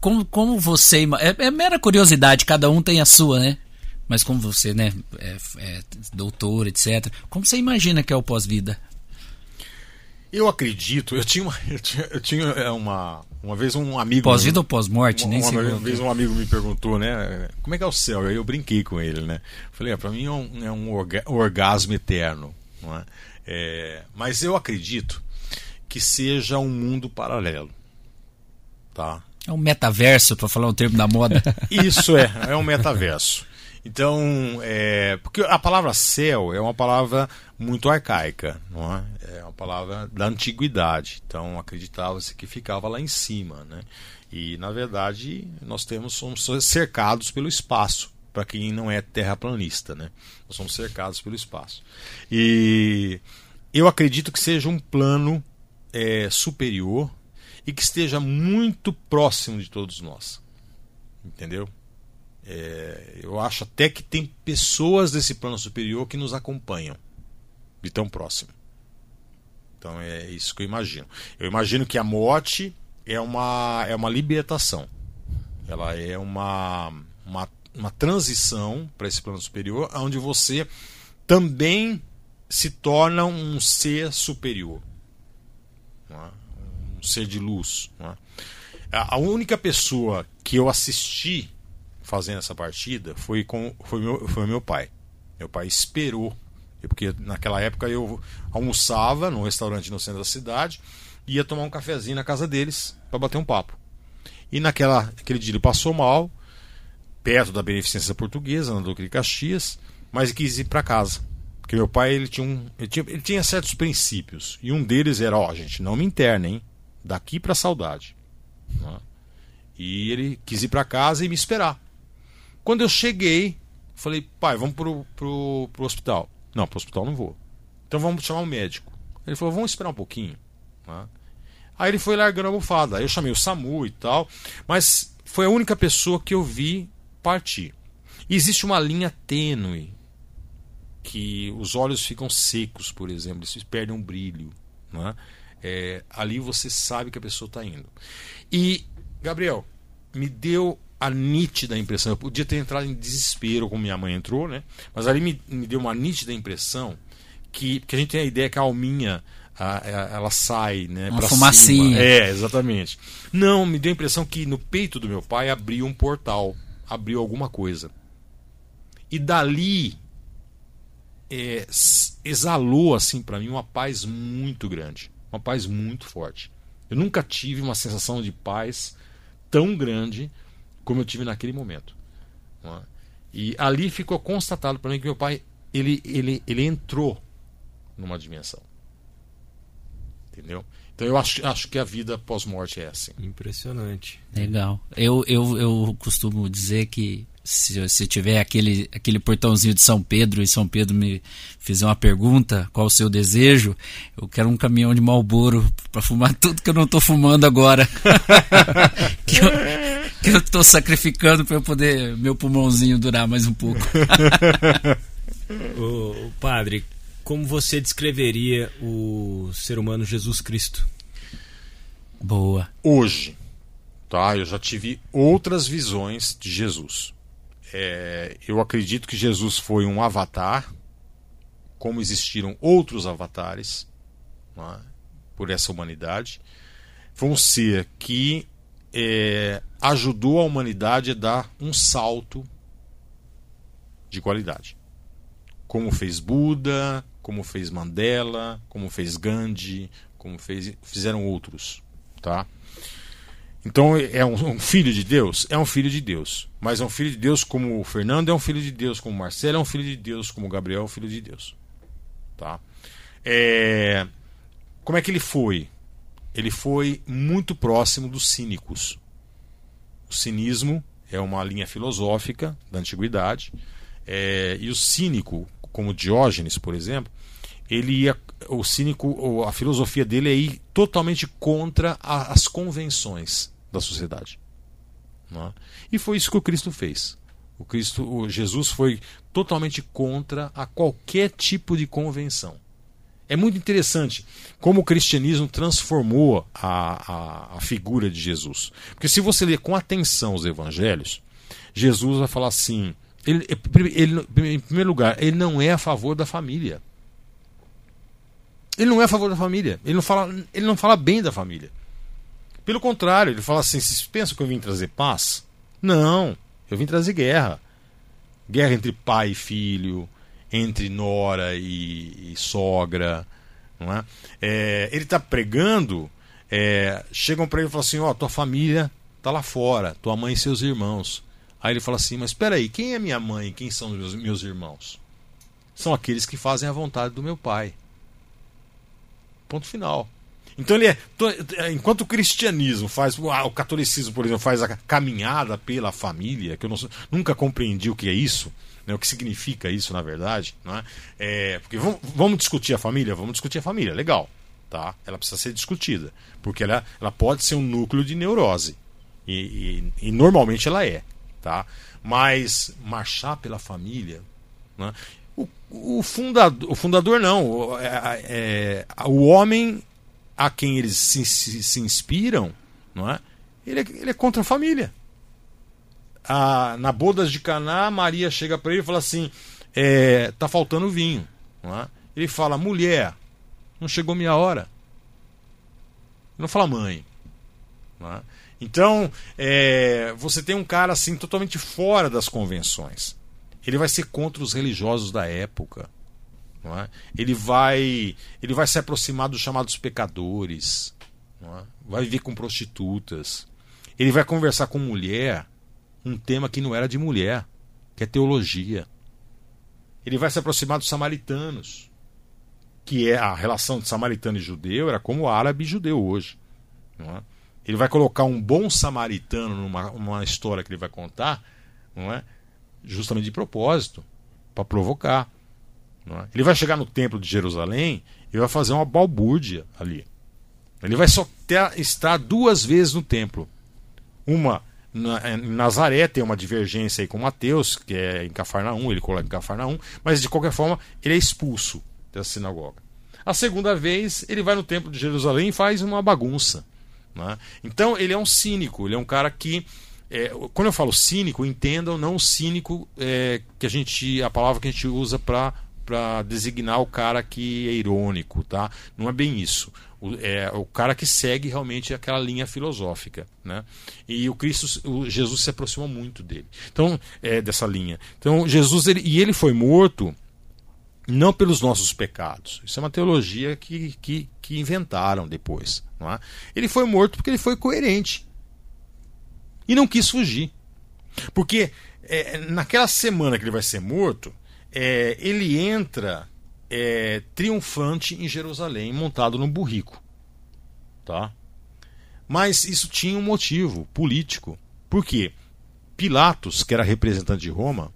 Speaker 2: como, como você. É, é, mera curiosidade, cada um tem a sua, né? Mas como você, né, é, é doutor, etc. Como você imagina que é o pós-vida?
Speaker 3: Eu acredito, eu tinha uma, eu tinha, eu tinha é, uma, uma vez um amigo.
Speaker 2: Pós-vida ou pós-morte? Nem
Speaker 3: uma, uma vez um amigo me perguntou, né? Como é que é o céu? Aí eu brinquei com ele, né? Falei, ah, para mim é um, é um orgasmo eterno. Não é? é? mas eu acredito que seja um mundo paralelo. Tá?
Speaker 2: É um metaverso, para falar um termo da moda.
Speaker 3: Isso é, é um metaverso. Então, é, porque a palavra céu é uma palavra muito arcaica, não é? É uma palavra da antiguidade. Então, acreditava-se que ficava lá em cima, né? E na verdade, nós temos somos cercados pelo espaço, para quem não é terraplanista, né? Nós somos cercados pelo espaço. E eu acredito que seja um plano é, superior e que esteja muito próximo de todos nós. Entendeu? É, eu acho até que tem pessoas desse plano superior que nos acompanham de tão próximo. Então é isso que eu imagino. Eu imagino que a morte é uma, é uma libertação. Ela é uma, uma, uma transição para esse plano superior, onde você também se torna um ser superior. Ser de luz. É? A única pessoa que eu assisti fazendo essa partida foi com foi meu, foi meu pai. Meu pai esperou, porque naquela época eu almoçava num restaurante no centro da cidade, ia tomar um cafezinho na casa deles para bater um papo. E naquela aquele dia ele passou mal, perto da beneficência portuguesa, na Duque de Caxias, mas quis ir para casa. Porque meu pai ele tinha, um, ele tinha, ele tinha certos princípios. E um deles era: ó, oh, gente, não me internem, daqui para saudade. Né? E ele quis ir para casa e me esperar. Quando eu cheguei, falei, pai, vamos pro, pro, pro hospital. Não, pro hospital não vou. Então vamos chamar um médico. Ele falou, vamos esperar um pouquinho. Né? Aí ele foi largando a bufada. Aí eu chamei o SAMU e tal. Mas foi a única pessoa que eu vi partir. E existe uma linha tênue que os olhos ficam secos, por exemplo, eles perdem um brilho. Né? É, ali você sabe que a pessoa está indo. E, Gabriel, me deu a nítida impressão. Eu podia ter entrado em desespero, como minha mãe entrou, né? Mas ali me, me deu uma nítida impressão que, que a gente tem a ideia que a alminha a, a, ela sai, né?
Speaker 2: Uma fumacinha. Cima.
Speaker 3: É, exatamente. Não, me deu a impressão que no peito do meu pai abriu um portal, abriu alguma coisa. E dali é, exalou assim para mim uma paz muito grande, uma paz muito forte. Eu nunca tive uma sensação de paz tão grande como eu tive naquele momento. É? E ali ficou constatado para mim que meu pai ele, ele, ele entrou numa dimensão. Entendeu? Então eu acho, acho que a vida pós-morte é assim.
Speaker 1: Impressionante.
Speaker 2: Legal. Eu, eu, eu costumo dizer que se, se tiver aquele, aquele portãozinho de São Pedro e São Pedro me fizer uma pergunta, qual o seu desejo, eu quero um caminhão de Malboro para fumar tudo que eu não estou fumando agora. que eu, que eu estou sacrificando para eu poder meu pulmãozinho durar mais um pouco.
Speaker 1: o, o padre, como você descreveria o ser humano Jesus Cristo?
Speaker 2: Boa.
Speaker 3: Hoje, tá? Eu já tive outras visões de Jesus. É, eu acredito que Jesus foi um avatar, como existiram outros avatares é? por essa humanidade. Foi um ser que é, ajudou a humanidade a dar um salto de qualidade. Como fez Buda, como fez Mandela, como fez Gandhi, como fez, fizeram outros. Tá? Então é um, filho de Deus? É um filho de Deus. Mas é um filho de Deus como o Fernando é um filho de Deus, como o Marcelo é um filho de Deus, como o Gabriel é um filho de Deus. Tá? É... Como é que ele foi? Ele foi muito próximo dos cínicos. O cinismo é uma linha filosófica da antiguidade. É... E o cínico, como Diógenes, por exemplo, ele ia, o cínico, a filosofia dele é ir totalmente contra as convenções da sociedade. É? E foi isso que o Cristo fez. O Cristo, o Jesus foi totalmente contra a qualquer tipo de convenção. É muito interessante como o cristianismo transformou a, a, a figura de Jesus. Porque se você ler com atenção os evangelhos, Jesus vai falar assim: ele, ele, em primeiro lugar, ele não é a favor da família. Ele não é a favor da família. Ele não fala, ele não fala bem da família. Pelo contrário, ele fala assim: vocês pensam que eu vim trazer paz? Não, eu vim trazer guerra. Guerra entre pai e filho, entre nora e, e sogra. Não é? é ele está pregando, é, chegam para ele e falam assim: ó, oh, tua família está lá fora, tua mãe e seus irmãos. Aí ele fala assim: mas espera aí, quem é minha mãe? Quem são meus, meus irmãos? São aqueles que fazem a vontade do meu pai. Ponto final. Então ele é. Enquanto o cristianismo faz. Ah, o catolicismo, por exemplo, faz a caminhada pela família, que eu não, nunca compreendi o que é isso. Né, o que significa isso, na verdade. Não é? é porque vamos, vamos discutir a família? Vamos discutir a família, legal. Tá? Ela precisa ser discutida. Porque ela, ela pode ser um núcleo de neurose. E, e, e normalmente ela é. Tá? Mas marchar pela família. Né? O, o, fundador, o fundador não. É, é, o homem a quem eles se, se, se inspiram, não é? Ele, é? ele é contra a família. A, na bodas de Caná, Maria chega para ele e fala assim: é, tá faltando vinho. É? Ele fala: mulher, não chegou minha hora. Ele não fala mãe. Não é? Então, é, você tem um cara assim totalmente fora das convenções. Ele vai ser contra os religiosos da época. É? Ele vai ele vai se aproximar dos chamados pecadores, é? vai viver com prostitutas, ele vai conversar com mulher, um tema que não era de mulher, que é teologia. Ele vai se aproximar dos samaritanos, que é a relação de samaritano e judeu era como árabe e judeu hoje. É? Ele vai colocar um bom samaritano numa, numa história que ele vai contar, é? justamente de propósito, para provocar. É? Ele vai chegar no templo de Jerusalém e vai fazer uma balbúrdia ali. Ele vai só ter, estar duas vezes no templo. Uma na, em Nazaré tem uma divergência aí com Mateus, que é em Cafarnaum, ele coloca em Cafarnaum, mas de qualquer forma ele é expulso dessa sinagoga. A segunda vez ele vai no templo de Jerusalém e faz uma bagunça. Né? Então ele é um cínico, ele é um cara que é, quando eu falo cínico, entendam não cínico é, que a gente a palavra que a gente usa para para designar o cara que é irônico, tá? Não é bem isso. O, é o cara que segue realmente aquela linha filosófica, né? E o Cristo, o Jesus se aproxima muito dele. Então, é dessa linha. Então, Jesus ele, e ele foi morto não pelos nossos pecados. Isso é uma teologia que, que, que inventaram depois. Não é? Ele foi morto porque ele foi coerente e não quis fugir. Porque é, naquela semana que ele vai ser morto, é, ele entra é, triunfante em Jerusalém, montado num burrico. Tá? Mas isso tinha um motivo político. Por quê? Pilatos, que era representante de Roma,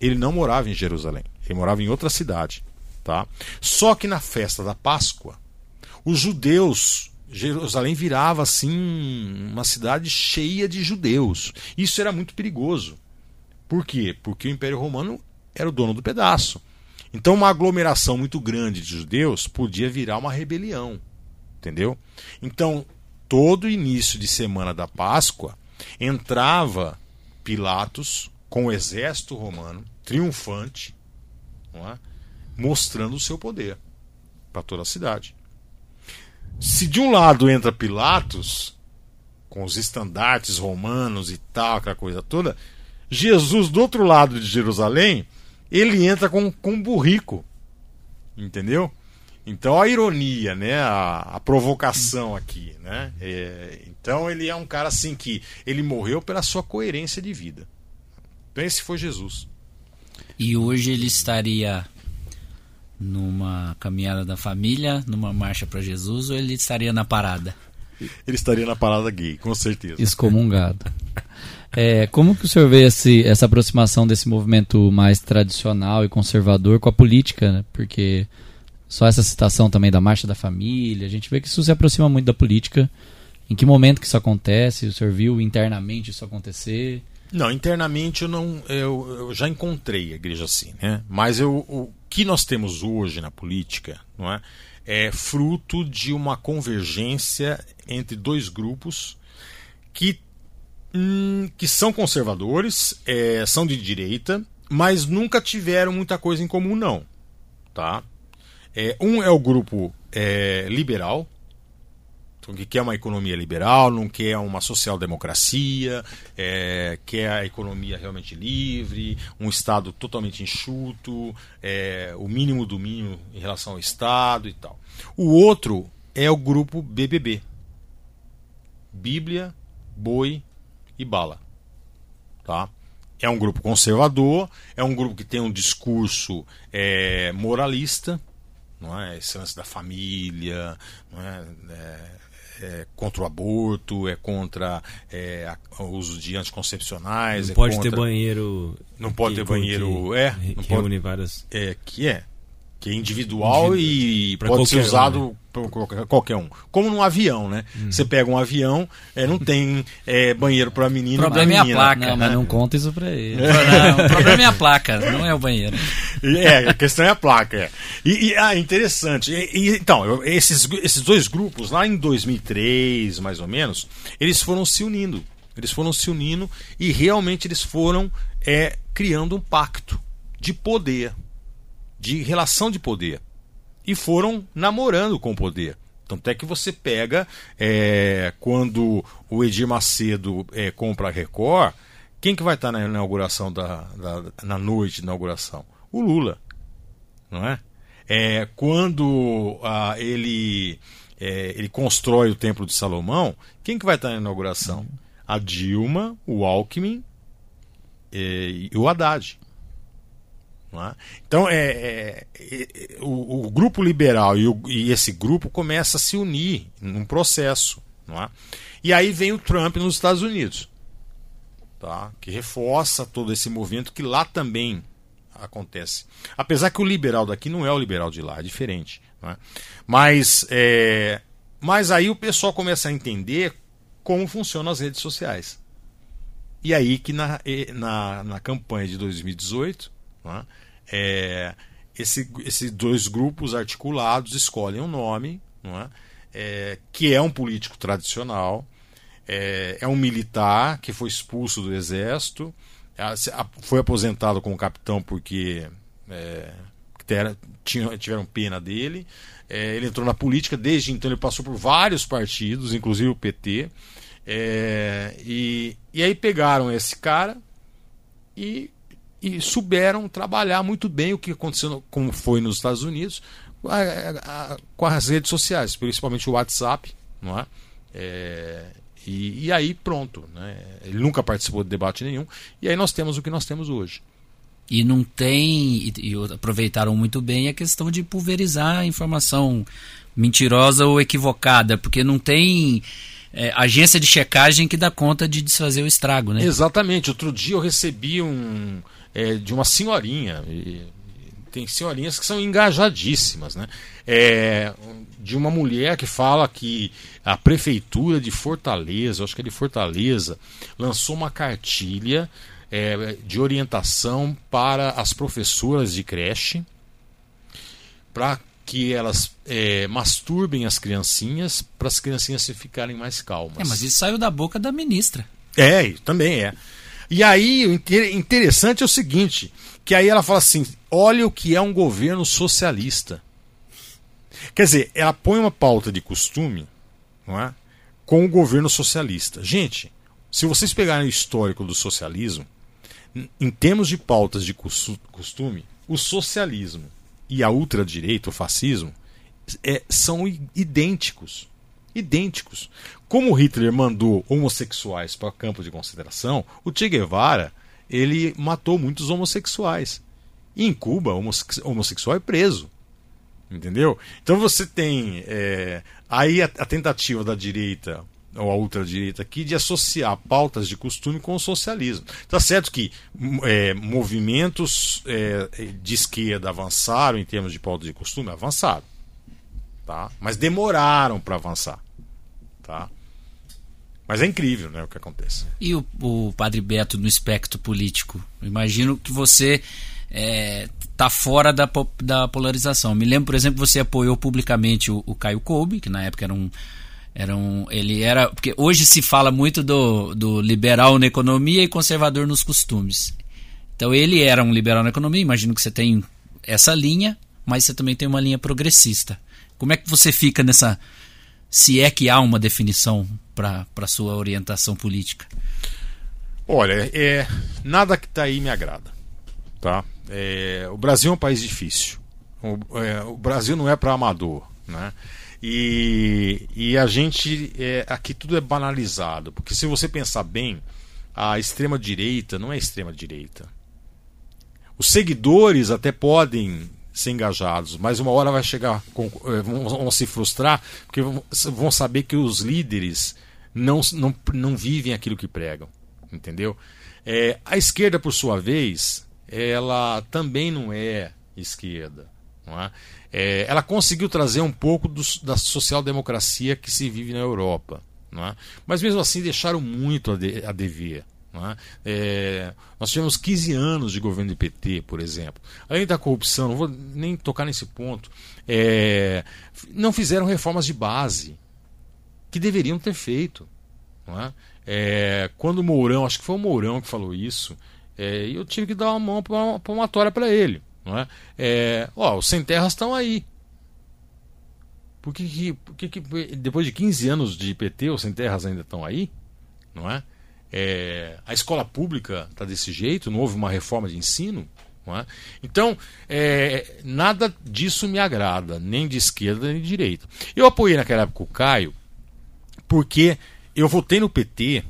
Speaker 3: ele não morava em Jerusalém, ele morava em outra cidade. Tá? Só que na festa da Páscoa, os judeus, Jerusalém virava assim uma cidade cheia de judeus. Isso era muito perigoso. Por quê? Porque o Império Romano era o dono do pedaço. Então, uma aglomeração muito grande de judeus podia virar uma rebelião. Entendeu? Então, todo início de semana da Páscoa entrava Pilatos com o exército romano, triunfante, é? mostrando o seu poder para toda a cidade. Se de um lado entra Pilatos, com os estandartes romanos e tal, aquela coisa toda, Jesus do outro lado de Jerusalém ele entra com, com um burrico. Entendeu? Então a ironia, né? A, a provocação aqui, né? É, então ele é um cara assim que ele morreu pela sua coerência de vida. Então esse foi Jesus.
Speaker 2: E hoje ele estaria numa caminhada da família, numa marcha para Jesus, ou ele estaria na parada?
Speaker 3: Ele estaria na parada gay, com certeza.
Speaker 4: Excomungado. É, como que o senhor vê esse, essa aproximação desse movimento mais tradicional e conservador com a política? Né? Porque só essa citação também da Marcha da Família, a gente vê que isso se aproxima muito da política. Em que momento que isso acontece? O senhor viu internamente isso acontecer?
Speaker 3: Não, internamente eu não, eu, eu já encontrei a igreja assim, né? Mas eu, o que nós temos hoje na política, não é, é fruto de uma convergência entre dois grupos que hum, que são conservadores, é, são de direita, mas nunca tiveram muita coisa em comum, não. Tá? É, um é o grupo é, liberal, então, que quer uma economia liberal, não quer uma social-democracia, é, quer a economia realmente livre, um Estado totalmente enxuto, é, o mínimo do mínimo em relação ao Estado e tal. O outro é o grupo BBB. Bíblia, boi e bala. Tá? É um grupo conservador, é um grupo que tem um discurso é, moralista, não é? Esse lance da família, não é? é, é contra o aborto, é contra é, o uso de anticoncepcionais.
Speaker 1: Não
Speaker 3: é
Speaker 1: pode
Speaker 3: contra,
Speaker 1: ter banheiro.
Speaker 3: Não pode
Speaker 1: que,
Speaker 3: ter banheiro. é, não
Speaker 1: reúne
Speaker 3: pode,
Speaker 1: várias.
Speaker 3: é, que é. Que é individual e pode ser
Speaker 1: qualquer
Speaker 3: usado
Speaker 1: né?
Speaker 3: por qualquer, um. Como num avião, né?
Speaker 1: Uhum.
Speaker 3: Você pega um avião, é, não tem é, banheiro para menino
Speaker 2: O problema é
Speaker 3: pra
Speaker 2: a
Speaker 3: menina.
Speaker 2: placa.
Speaker 4: Não, mas
Speaker 2: né?
Speaker 4: não conta isso pra ele.
Speaker 2: Não, o problema é a placa, não é o banheiro.
Speaker 3: É, a questão é a placa. É. E, e, ah, interessante. E, e, então, esses, esses dois grupos, lá em 2003, mais ou menos, eles foram se unindo. Eles foram se unindo e realmente eles foram é, criando um pacto de poder, de relação de poder. E foram namorando com o poder. Tanto é que você pega é, quando o Edir Macedo é, compra a Record, quem que vai estar na inauguração da, da- na noite de inauguração? O Lula, não é? É, quando ele é, ele constrói o Templo de Salomão, quem que vai estar na inauguração? A Dilma, o Alckmin é, e o Haddad. É? Então, é, é, é, o, o grupo liberal e, o- e esse grupo começa a se unir num processo. É? E aí vem o Trump nos Estados Unidos, tá? que reforça todo esse movimento que lá também acontece. Apesar que o liberal daqui não é o liberal de lá, é diferente. é? Mas, é, mas aí o pessoal começa a entender como funcionam as redes sociais. E aí que na, na, na campanha de 2018, não é? Esse, esses dois grupos articulados escolhem um nome, é? É, que é um político tradicional, é, é um militar que foi expulso do exército, foi aposentado como capitão porque é, tiveram pena dele. É, ele entrou na política, desde então ele passou por vários partidos, inclusive o PT. E, e aí pegaram esse cara e, e souberam trabalhar muito bem o que aconteceu, como foi nos Estados Unidos, com as redes sociais, principalmente o WhatsApp, não é? É, e, e aí pronto, né? ele nunca participou de debate nenhum, e aí nós temos o que nós temos hoje.
Speaker 2: E não tem. E, e aproveitaram muito bem a questão de pulverizar a informação mentirosa ou equivocada, porque não tem é, agência de checagem que dá conta de desfazer o estrago, né?
Speaker 3: Exatamente. Outro dia eu recebi um é, de uma senhorinha. e- tem senhorinhas que são engajadíssimas, né? É, de uma mulher que fala que a prefeitura de Fortaleza, acho que é de Fortaleza, lançou uma cartilha é, de orientação para as professoras de creche para que elas é, masturbem as criancinhas para as criancinhas se ficarem mais calmas.
Speaker 2: É, mas isso saiu da boca da ministra.
Speaker 3: É, também é. E aí, o inter- interessante é o seguinte: que aí ela fala assim: olha o que é um governo socialista. Quer dizer, ela põe uma pauta de costume não é? com o governo socialista. Gente, se vocês pegarem o histórico do socialismo, em- termos de pautas de cos- costume, o socialismo e a ultradireita, o fascismo, é, são idênticos. Idênticos. Como Hitler mandou homossexuais para campo de concentração, o Che Guevara ele matou muitos homossexuais. E em Cuba, homosse- homossexual é preso. Entendeu? Então você tem é, aí a, a tentativa da direita ou a ultradireita aqui de associar pautas de costume com o socialismo. Tá certo que m- é, movimentos é, de esquerda avançaram em termos de pautas de costume, avançaram, tá? Mas demoraram para avançar, tá? Mas é incrível, né, o que acontece.
Speaker 2: E o, o Padre Beto no espectro político? Imagino que você está fora da, da polarização. Me lembro, por exemplo, você apoiou publicamente o, o Caio Koube, que na época era um, era um. Ele era. Porque hoje se fala muito do, do liberal na economia e conservador nos costumes. Então ele era um liberal na economia, imagino que você tem essa linha, mas você também tem uma linha progressista. Como é que você fica nessa. Se é que há uma definição para a sua orientação política?
Speaker 3: Olha, é, nada que está aí me agrada. Tá? É, o Brasil é um país difícil. O, é, o Brasil não é para amador. Né? E, e a gente. É, aqui tudo é banalizado. Porque se você pensar bem, a extrema-direita não é extrema-direita. Os seguidores até podem ser engajados, mas uma hora vai chegar, com, eh, vão, vão, se frustrar, porque vão saber que os líderes não, não, não vivem aquilo que pregam, entendeu? É, a esquerda, por sua vez, ela também não é esquerda. Não é? É, ela conseguiu trazer um pouco do, da social-democracia que se vive na Europa. Não é? Mas mesmo assim deixaram muito a, de, a dever. É? É, nós tivemos 15 anos de governo do PT, por exemplo. Além da corrupção, não vou nem tocar nesse ponto, é, não fizeram reformas de base que deveriam ter feito. É? é? quando o Mourão, acho que foi o Mourão que falou isso, é, eu tive que dar uma mão palmatória para ele. É, ó, os sem terras estão aí. Por que, que, por que, que depois de 15 anos de PT, os sem terras ainda estão aí? Não é? É, a escola pública está desse jeito, não houve uma reforma de ensino. É? Então, é, nada disso me agrada, nem de esquerda nem de direita. Eu apoiei naquela época o Caio, porque eu votei no PT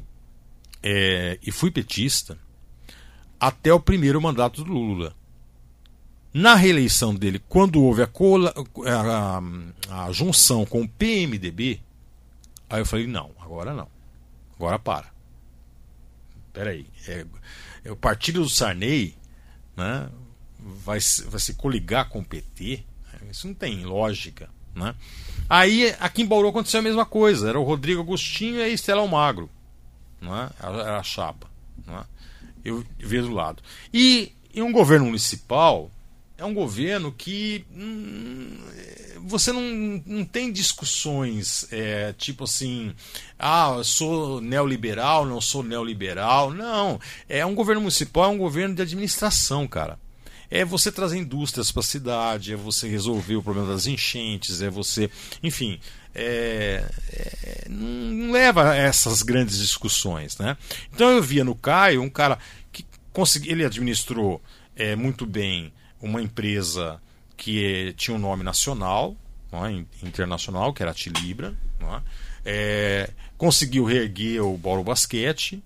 Speaker 3: é, e fui petista até o primeiro mandato do Lula. Na reeleição dele, quando houve a, cola, a, a junção com o PMDB, aí eu falei: não, agora não, agora para peraí, é, é, o partido do Sarney né, vai, vai se coligar com o PT? Isso não tem lógica. Né? Aí, aqui em Bauru aconteceu a mesma coisa. Era o Rodrigo Agostinho e a Estela Almagro. Né? Era a chapa. Né? Eu vi do lado. E, e um governo municipal é um governo que hum, você não, não tem discussões é, tipo assim, ah, eu sou neoliberal, não sou neoliberal. Não. É um governo municipal, é um governo de administração, cara. É você trazer indústrias para a cidade, é você resolver o problema das enchentes, é você. Enfim, é, é, não leva a essas grandes discussões. Né? Então eu via no Caio um cara que consegui, ele administrou é, muito bem uma empresa que tinha um nome nacional, é? internacional, que era a Tilibra. É? É, conseguiu reerguer o Bauru Basquete.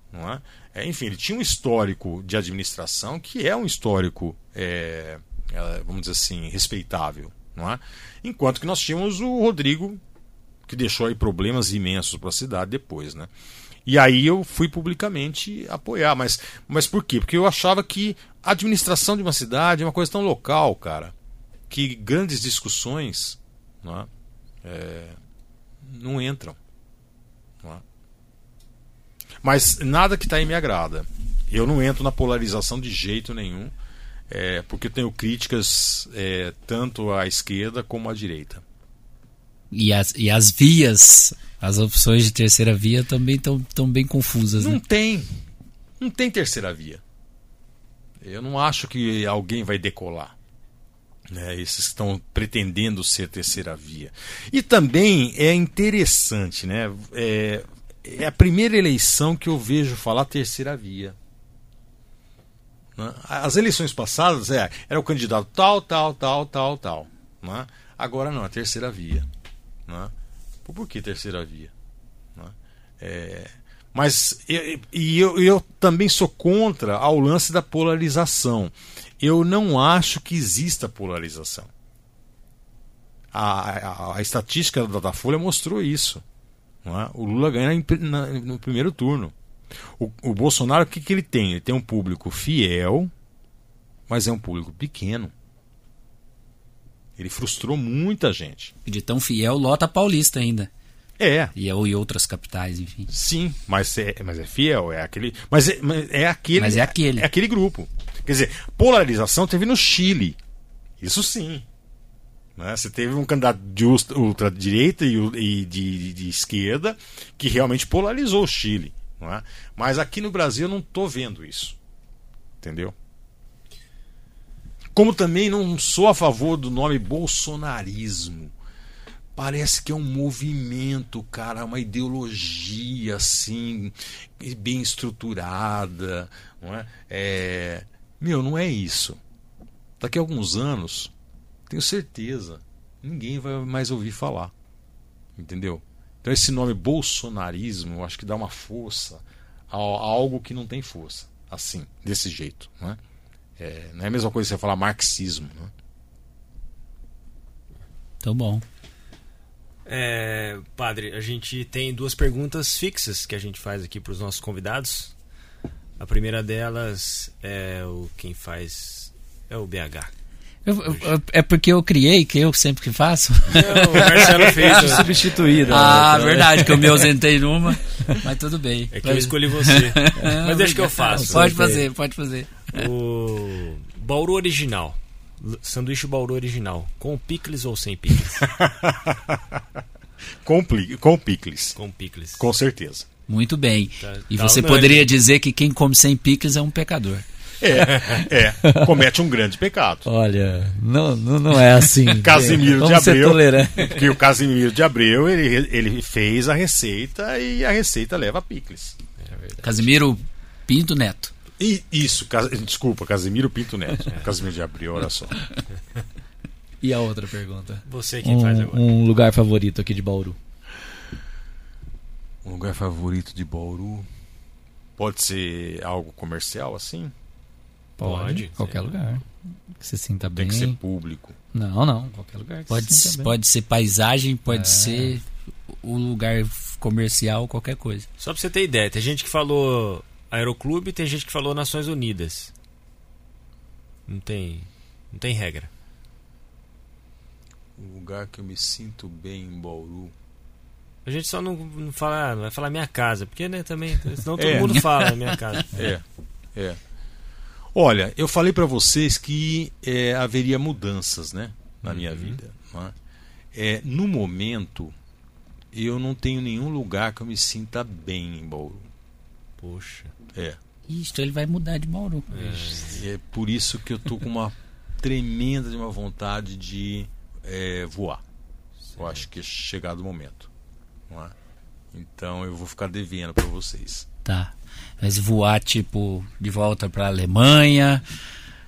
Speaker 3: É? é? enfim, ele tinha um histórico de administração que é um histórico, é, é, vamos dizer assim, respeitável. Enquanto que nós tínhamos o Rodrigo, que deixou aí problemas imensos para a cidade depois. Né? E aí eu fui publicamente apoiar. Mas, mas por quê? Porque eu achava que a administração de uma cidade é uma coisa tão local, cara, que grandes discussões não, é? É, não entram. Não é? Mas nada que está aí me agrada. Eu não entro na polarização de jeito nenhum, é, porque eu tenho críticas é, tanto à esquerda como à direita.
Speaker 2: E as, e as vias, as opções de terceira via também estão bem confusas.
Speaker 3: Não
Speaker 2: né?
Speaker 3: tem. Não tem terceira via. Eu não acho que alguém vai decolar né, esses que estão pretendendo ser terceira via. E também é interessante, né, é, é a primeira eleição que eu vejo falar terceira via. Né? As eleições passadas é, era o candidato tal, tal, tal, tal, tal. Né? Agora não, é terceira via. Né? Por que terceira via? Né? É, mas e eu, eu, eu também sou contra ao lance da polarização eu não acho que exista polarização. A, a, a estatística da Datafolha mostrou isso. É? O Lula ganha na, no primeiro turno. O, o Bolsonaro, o que, que ele tem? Ele tem um público fiel, mas é um público pequeno. Ele frustrou muita gente.
Speaker 2: De tão fiel, lota paulista ainda.
Speaker 3: É.
Speaker 2: E, é, e outras capitais, enfim.
Speaker 3: Sim, mas é, mas é fiel, é aquele. Mas é, mas é aquele.
Speaker 2: Mas é aquele.
Speaker 3: É aquele grupo. Quer dizer, polarização teve no Chile. Isso sim. Né? Você teve um candidato de ultradireita e, e de, de, esquerda que realmente polarizou o Chile. É? Mas aqui no Brasil eu não estou vendo isso. Entendeu? Como também não sou a favor do nome bolsonarismo. Parece que é um movimento, cara, uma ideologia assim, bem estruturada. Não é? é meu, não é isso. Daqui a alguns anos, tenho certeza, ninguém vai mais ouvir falar. Entendeu? Então esse nome bolsonarismo, eu acho que dá uma força a, algo que não tem força. Assim, desse jeito. Não é, é, não é a mesma coisa que você falar marxismo. Não é?
Speaker 2: Tá bom.
Speaker 1: É, padre, a gente tem duas perguntas fixas que a gente faz aqui para os nossos convidados. A primeira delas é o quem faz é o BH.
Speaker 2: Eu, eu, é porque eu criei, que eu sempre que faço.
Speaker 1: Não, o Marcelo fez
Speaker 4: a substituída.
Speaker 2: Ah, né? verdade, que eu me ausentei numa, mas tudo bem.
Speaker 1: É que eu escolhi você. mas deixa que eu faço.
Speaker 2: Pode fazer, pode fazer.
Speaker 1: O Bauru original. Sanduíche Bauru original. Com picles ou sem picles?
Speaker 3: com, com picles.
Speaker 1: Com picles.
Speaker 3: Com certeza.
Speaker 2: Muito bem. Tá, e tá você poderia dizer que quem come sem picles é um pecador.
Speaker 3: É, é, comete um grande pecado.
Speaker 4: Olha, não, não, não é assim.
Speaker 3: Casimiro de Abreu. Porque o Casimiro de Abreu, ele, ele fez a receita e a receita leva picles.
Speaker 2: É Casimiro Pinto Neto.
Speaker 3: E, isso, desculpa, Casimiro Pinto Neto. Casimiro de Abreu, olha só.
Speaker 4: E a outra pergunta?
Speaker 1: Você quem
Speaker 4: um,
Speaker 1: faz agora.
Speaker 4: Um lugar favorito aqui de Bauru.
Speaker 3: Um lugar favorito de Bauru. Pode ser algo comercial assim?
Speaker 4: Pode. Qualquer sim. lugar. Que você sinta bem.
Speaker 3: Tem que ser público.
Speaker 4: Não, não. Qualquer lugar.
Speaker 2: pode, ser, pode ser paisagem, pode é. ser o lugar comercial, qualquer coisa.
Speaker 1: Só pra você ter ideia, tem gente que falou Aeroclube, tem gente que falou Nações Unidas. Não tem, não tem regra.
Speaker 3: O lugar que eu me sinto bem em Bauru.
Speaker 1: A gente só não, não fala, não vai falar minha casa, porque né, também, senão todo é. mundo fala minha casa.
Speaker 3: É. É. Olha, eu falei para vocês que é, haveria mudanças, né, na uhum. minha vida. É? é? no momento, eu não tenho nenhum lugar que eu me sinta bem em Bauru.
Speaker 1: Poxa.
Speaker 3: É.
Speaker 2: Isso, ele vai mudar de Bauru.
Speaker 3: É, é por isso que eu tô com uma tremenda de uma vontade de é, voar. Certo. Eu acho que é chegado o momento. É? Então eu vou ficar devendo para vocês.
Speaker 2: Tá. Mas voar tipo de volta para Alemanha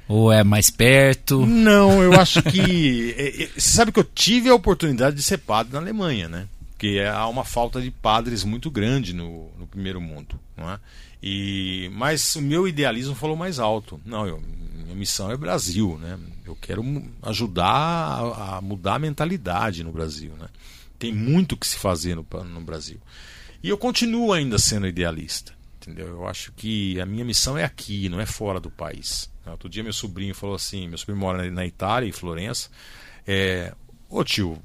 Speaker 2: ou é mais perto?
Speaker 3: Não, eu acho que é, é, você sabe que eu tive a oportunidade de ser padre na Alemanha, né? Porque há uma falta de padres muito grande no, no primeiro mundo, não é? E mas o meu idealismo falou mais alto. Não, eu, minha missão é Brasil, né? Eu quero ajudar a, a mudar a mentalidade no Brasil, né? Tem muito que se fazer no, no Brasil. E eu continuo ainda sendo idealista. Entendeu? Eu acho que a minha missão é aqui, não é fora do país. Outro dia meu sobrinho falou assim, meu sobrinho mora na Itália, em Florença, é, ô tio,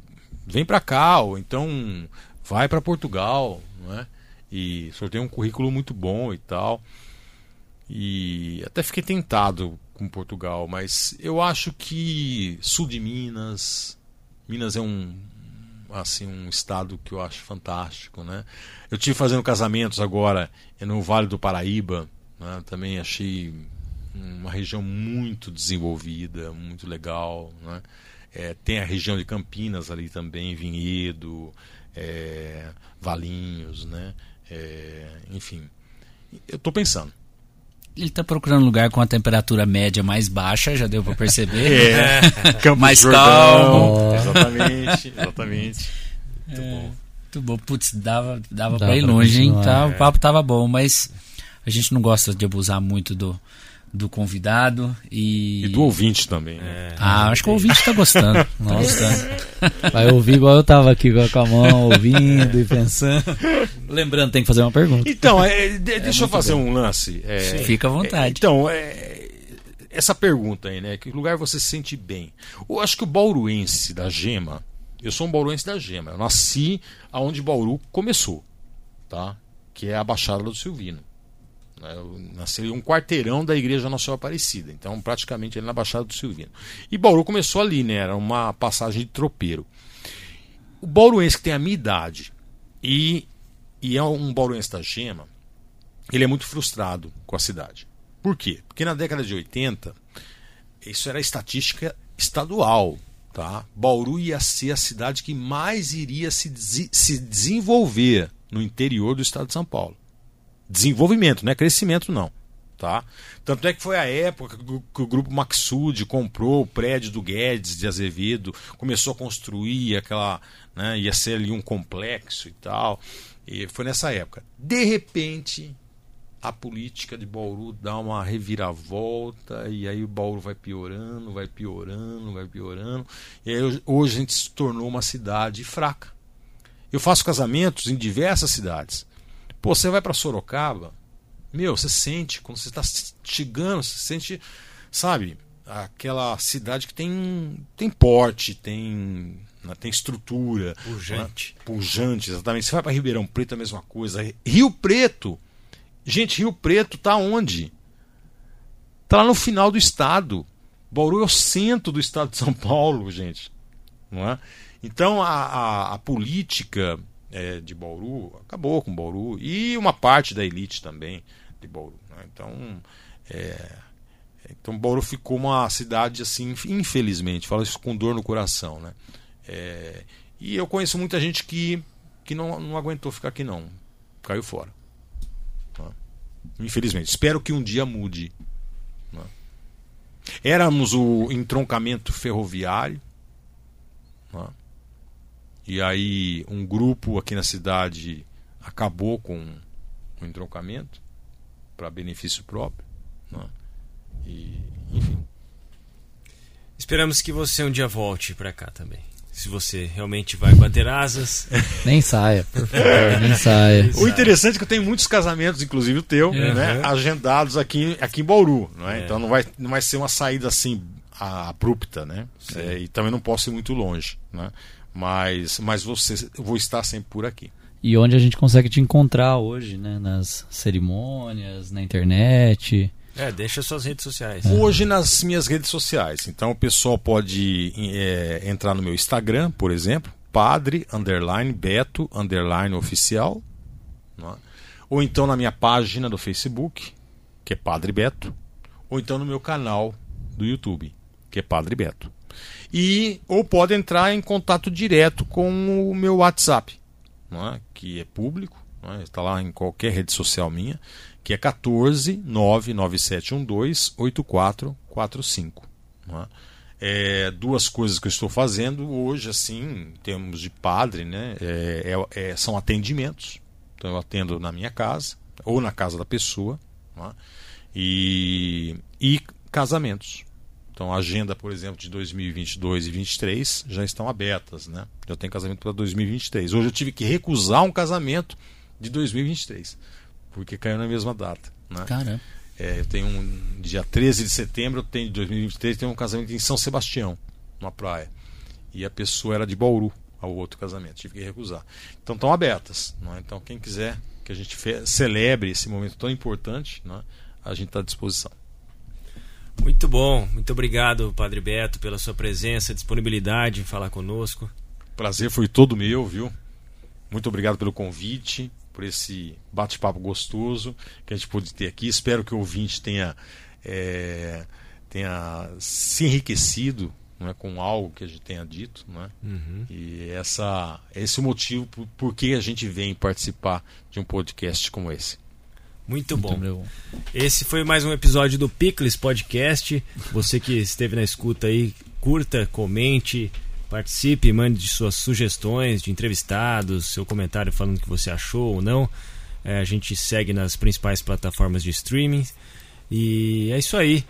Speaker 3: vem para cá, ou então vai para Portugal, não é? E o senhor tem um currículo muito bom e tal. E até fiquei tentado com Portugal, mas eu acho que sul de Minas, Minas é um assim um estado que eu acho fantástico, né? Eu tive fazendo casamentos agora no Vale do Paraíba, né? também achei uma região muito desenvolvida, muito legal, né? É, tem a região de Campinas ali também, Vinhedo, é, Valinhos, né? É, enfim, eu estou pensando.
Speaker 2: Ele está procurando um lugar com a temperatura média mais baixa, já deu para perceber.
Speaker 3: É, Campos mais Jordão, calmo. Exatamente, exatamente.
Speaker 2: Muito é, bom. Muito bom. Putz, dava, dava, dava para ir longe, hein? Tá, o papo tava bom, mas a gente não gosta de abusar muito do, do convidado e...
Speaker 3: e do ouvinte também. Né?
Speaker 2: É, ah, acho que o ouvinte tá gostando. Nossa.
Speaker 4: Vai ouvir igual eu tava aqui com a mão, ouvindo e pensando. Lembrando, tem que fazer uma pergunta.
Speaker 3: Então, é, deixa é eu fazer bom. um lance.
Speaker 2: É, Fica à vontade.
Speaker 3: então, é, essa pergunta aí, né? Que lugar você se sente bem? Eu acho que o bauruense da Gema, eu sou um bauruense da Gema. Eu nasci aonde Bauru começou, tá? Que é a Baixada do Silvino. Né? Eu um quarteirão da Igreja Nossa Senhora Aparecida, então praticamente ali na Baixada do Silvino. E Bauru começou ali, né? Era uma passagem de tropeiro. O bauruense que tem a minha idade e, e é um bauruense da Gema, ele é muito frustrado com a cidade. Por quê? Porque na década de 80, isso era estatística estadual. Tá? Bauru ia ser a cidade que mais iria se, se desenvolver no interior do estado de São Paulo desenvolvimento, não é crescimento não. Tá? Tanto é que foi a época que o grupo Maxud comprou o prédio do Guedes de Azevedo, começou a construir aquela. Né, ia ser ali um complexo e tal. E foi nessa época. De repente, a política de Bauru dá uma reviravolta e aí o Bauru vai piorando, vai piorando, vai piorando. E aí hoje a gente se tornou uma cidade fraca. Eu faço casamentos em diversas cidades. Pô, você vai para Sorocaba, meu, você sente, quando você está chegando, você sente, sabe, aquela cidade que tem, tem porte, tem, né, tem estrutura.
Speaker 1: Pujante.
Speaker 3: Né? Pujante, exatamente. Você vai para Ribeirão Preto, a mesma coisa. Rio Preto Gente, Rio Preto tá onde? Tá lá no final do estado. Bauru é o centro do estado de São Paulo, gente. Não é? Então a, a, a política é, de Bauru acabou com Bauru e uma parte da elite também de Bauru. Né? Então, é, então Bauru ficou uma cidade assim, infelizmente, falo isso com dor no coração, né? É, e eu conheço muita gente que, que não, não aguentou ficar aqui não, caiu fora. Infelizmente. Espero que um dia mude. Né? Éramos o entroncamento ferroviário. Né? E aí um grupo aqui na cidade acabou com o entroncamento para benefício próprio. Né? E, enfim.
Speaker 1: Esperamos que você um dia volte para cá também se você realmente vai bater asas.
Speaker 4: Nem saia, por favor, nem saia.
Speaker 3: O interessante é que eu tenho muitos casamentos, inclusive o teu, uhum. né, agendados aqui, aqui em Bauru. Não é? É. Então não vai, não vai ser uma saída assim abrupta, né? É, e também não posso ir muito longe, né? Mas, mas você, vou estar sempre por aqui.
Speaker 4: E onde a gente consegue te encontrar hoje, né? Nas cerimônias, na internet.
Speaker 1: É, deixa suas redes sociais.
Speaker 3: Hoje nas minhas redes sociais. Então o pessoal pode é, entrar no meu Instagram, por exemplo, padre underline beto underline oficial, é? ou então na minha página do Facebook, que é Padre Beto, ou então no meu canal do YouTube, que é Padre Beto. E ou pode entrar em contato direto com o meu WhatsApp, é? que é público, é? está lá em qualquer rede social minha que é 14 99712 8445. Né? É, duas coisas que eu estou fazendo hoje, assim, em termos de padre, né, é, é, é, são atendimentos. Então eu atendo na minha casa ou na casa da pessoa né, e, e casamentos. Então a agenda, por exemplo, de 2022 e 2023 já estão abertas, né? Eu tenho casamento para 2023. Hoje eu tive que recusar um casamento de 2023 porque caiu na mesma data. Né?
Speaker 4: Caramba.
Speaker 3: É, eu tenho um dia 13 de setembro, eu tenho de 2023, tenho um casamento em São Sebastião, numa praia. E a pessoa era de Bauru ao outro casamento, tive que recusar. Então estão abertas. Né? Então quem quiser que a gente celebre esse momento tão importante, né? a gente está à disposição.
Speaker 1: Muito bom, muito obrigado, Padre Beto, pela sua presença, disponibilidade em falar conosco.
Speaker 3: Prazer foi todo meu, viu? Muito obrigado pelo convite por esse bate-papo gostoso que a gente pôde ter aqui. Espero que o ouvinte tenha, é, tenha se enriquecido é, com algo que a gente tenha dito. é? Uhum. E essa, esse é o motivo por, por que a gente vem participar de um podcast como esse.
Speaker 1: Muito bom. Muito bom. Esse foi mais um episódio do Picles Podcast. Você que esteve na escuta aí, curta, comente, Participe, mande suas sugestões de entrevistados, seu comentário falando o que você achou ou não. É, a gente segue nas principais plataformas de streaming. E é isso aí.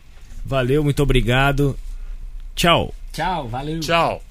Speaker 1: Valeu, muito obrigado. Tchau.
Speaker 2: Tchau, valeu.
Speaker 3: Tchau.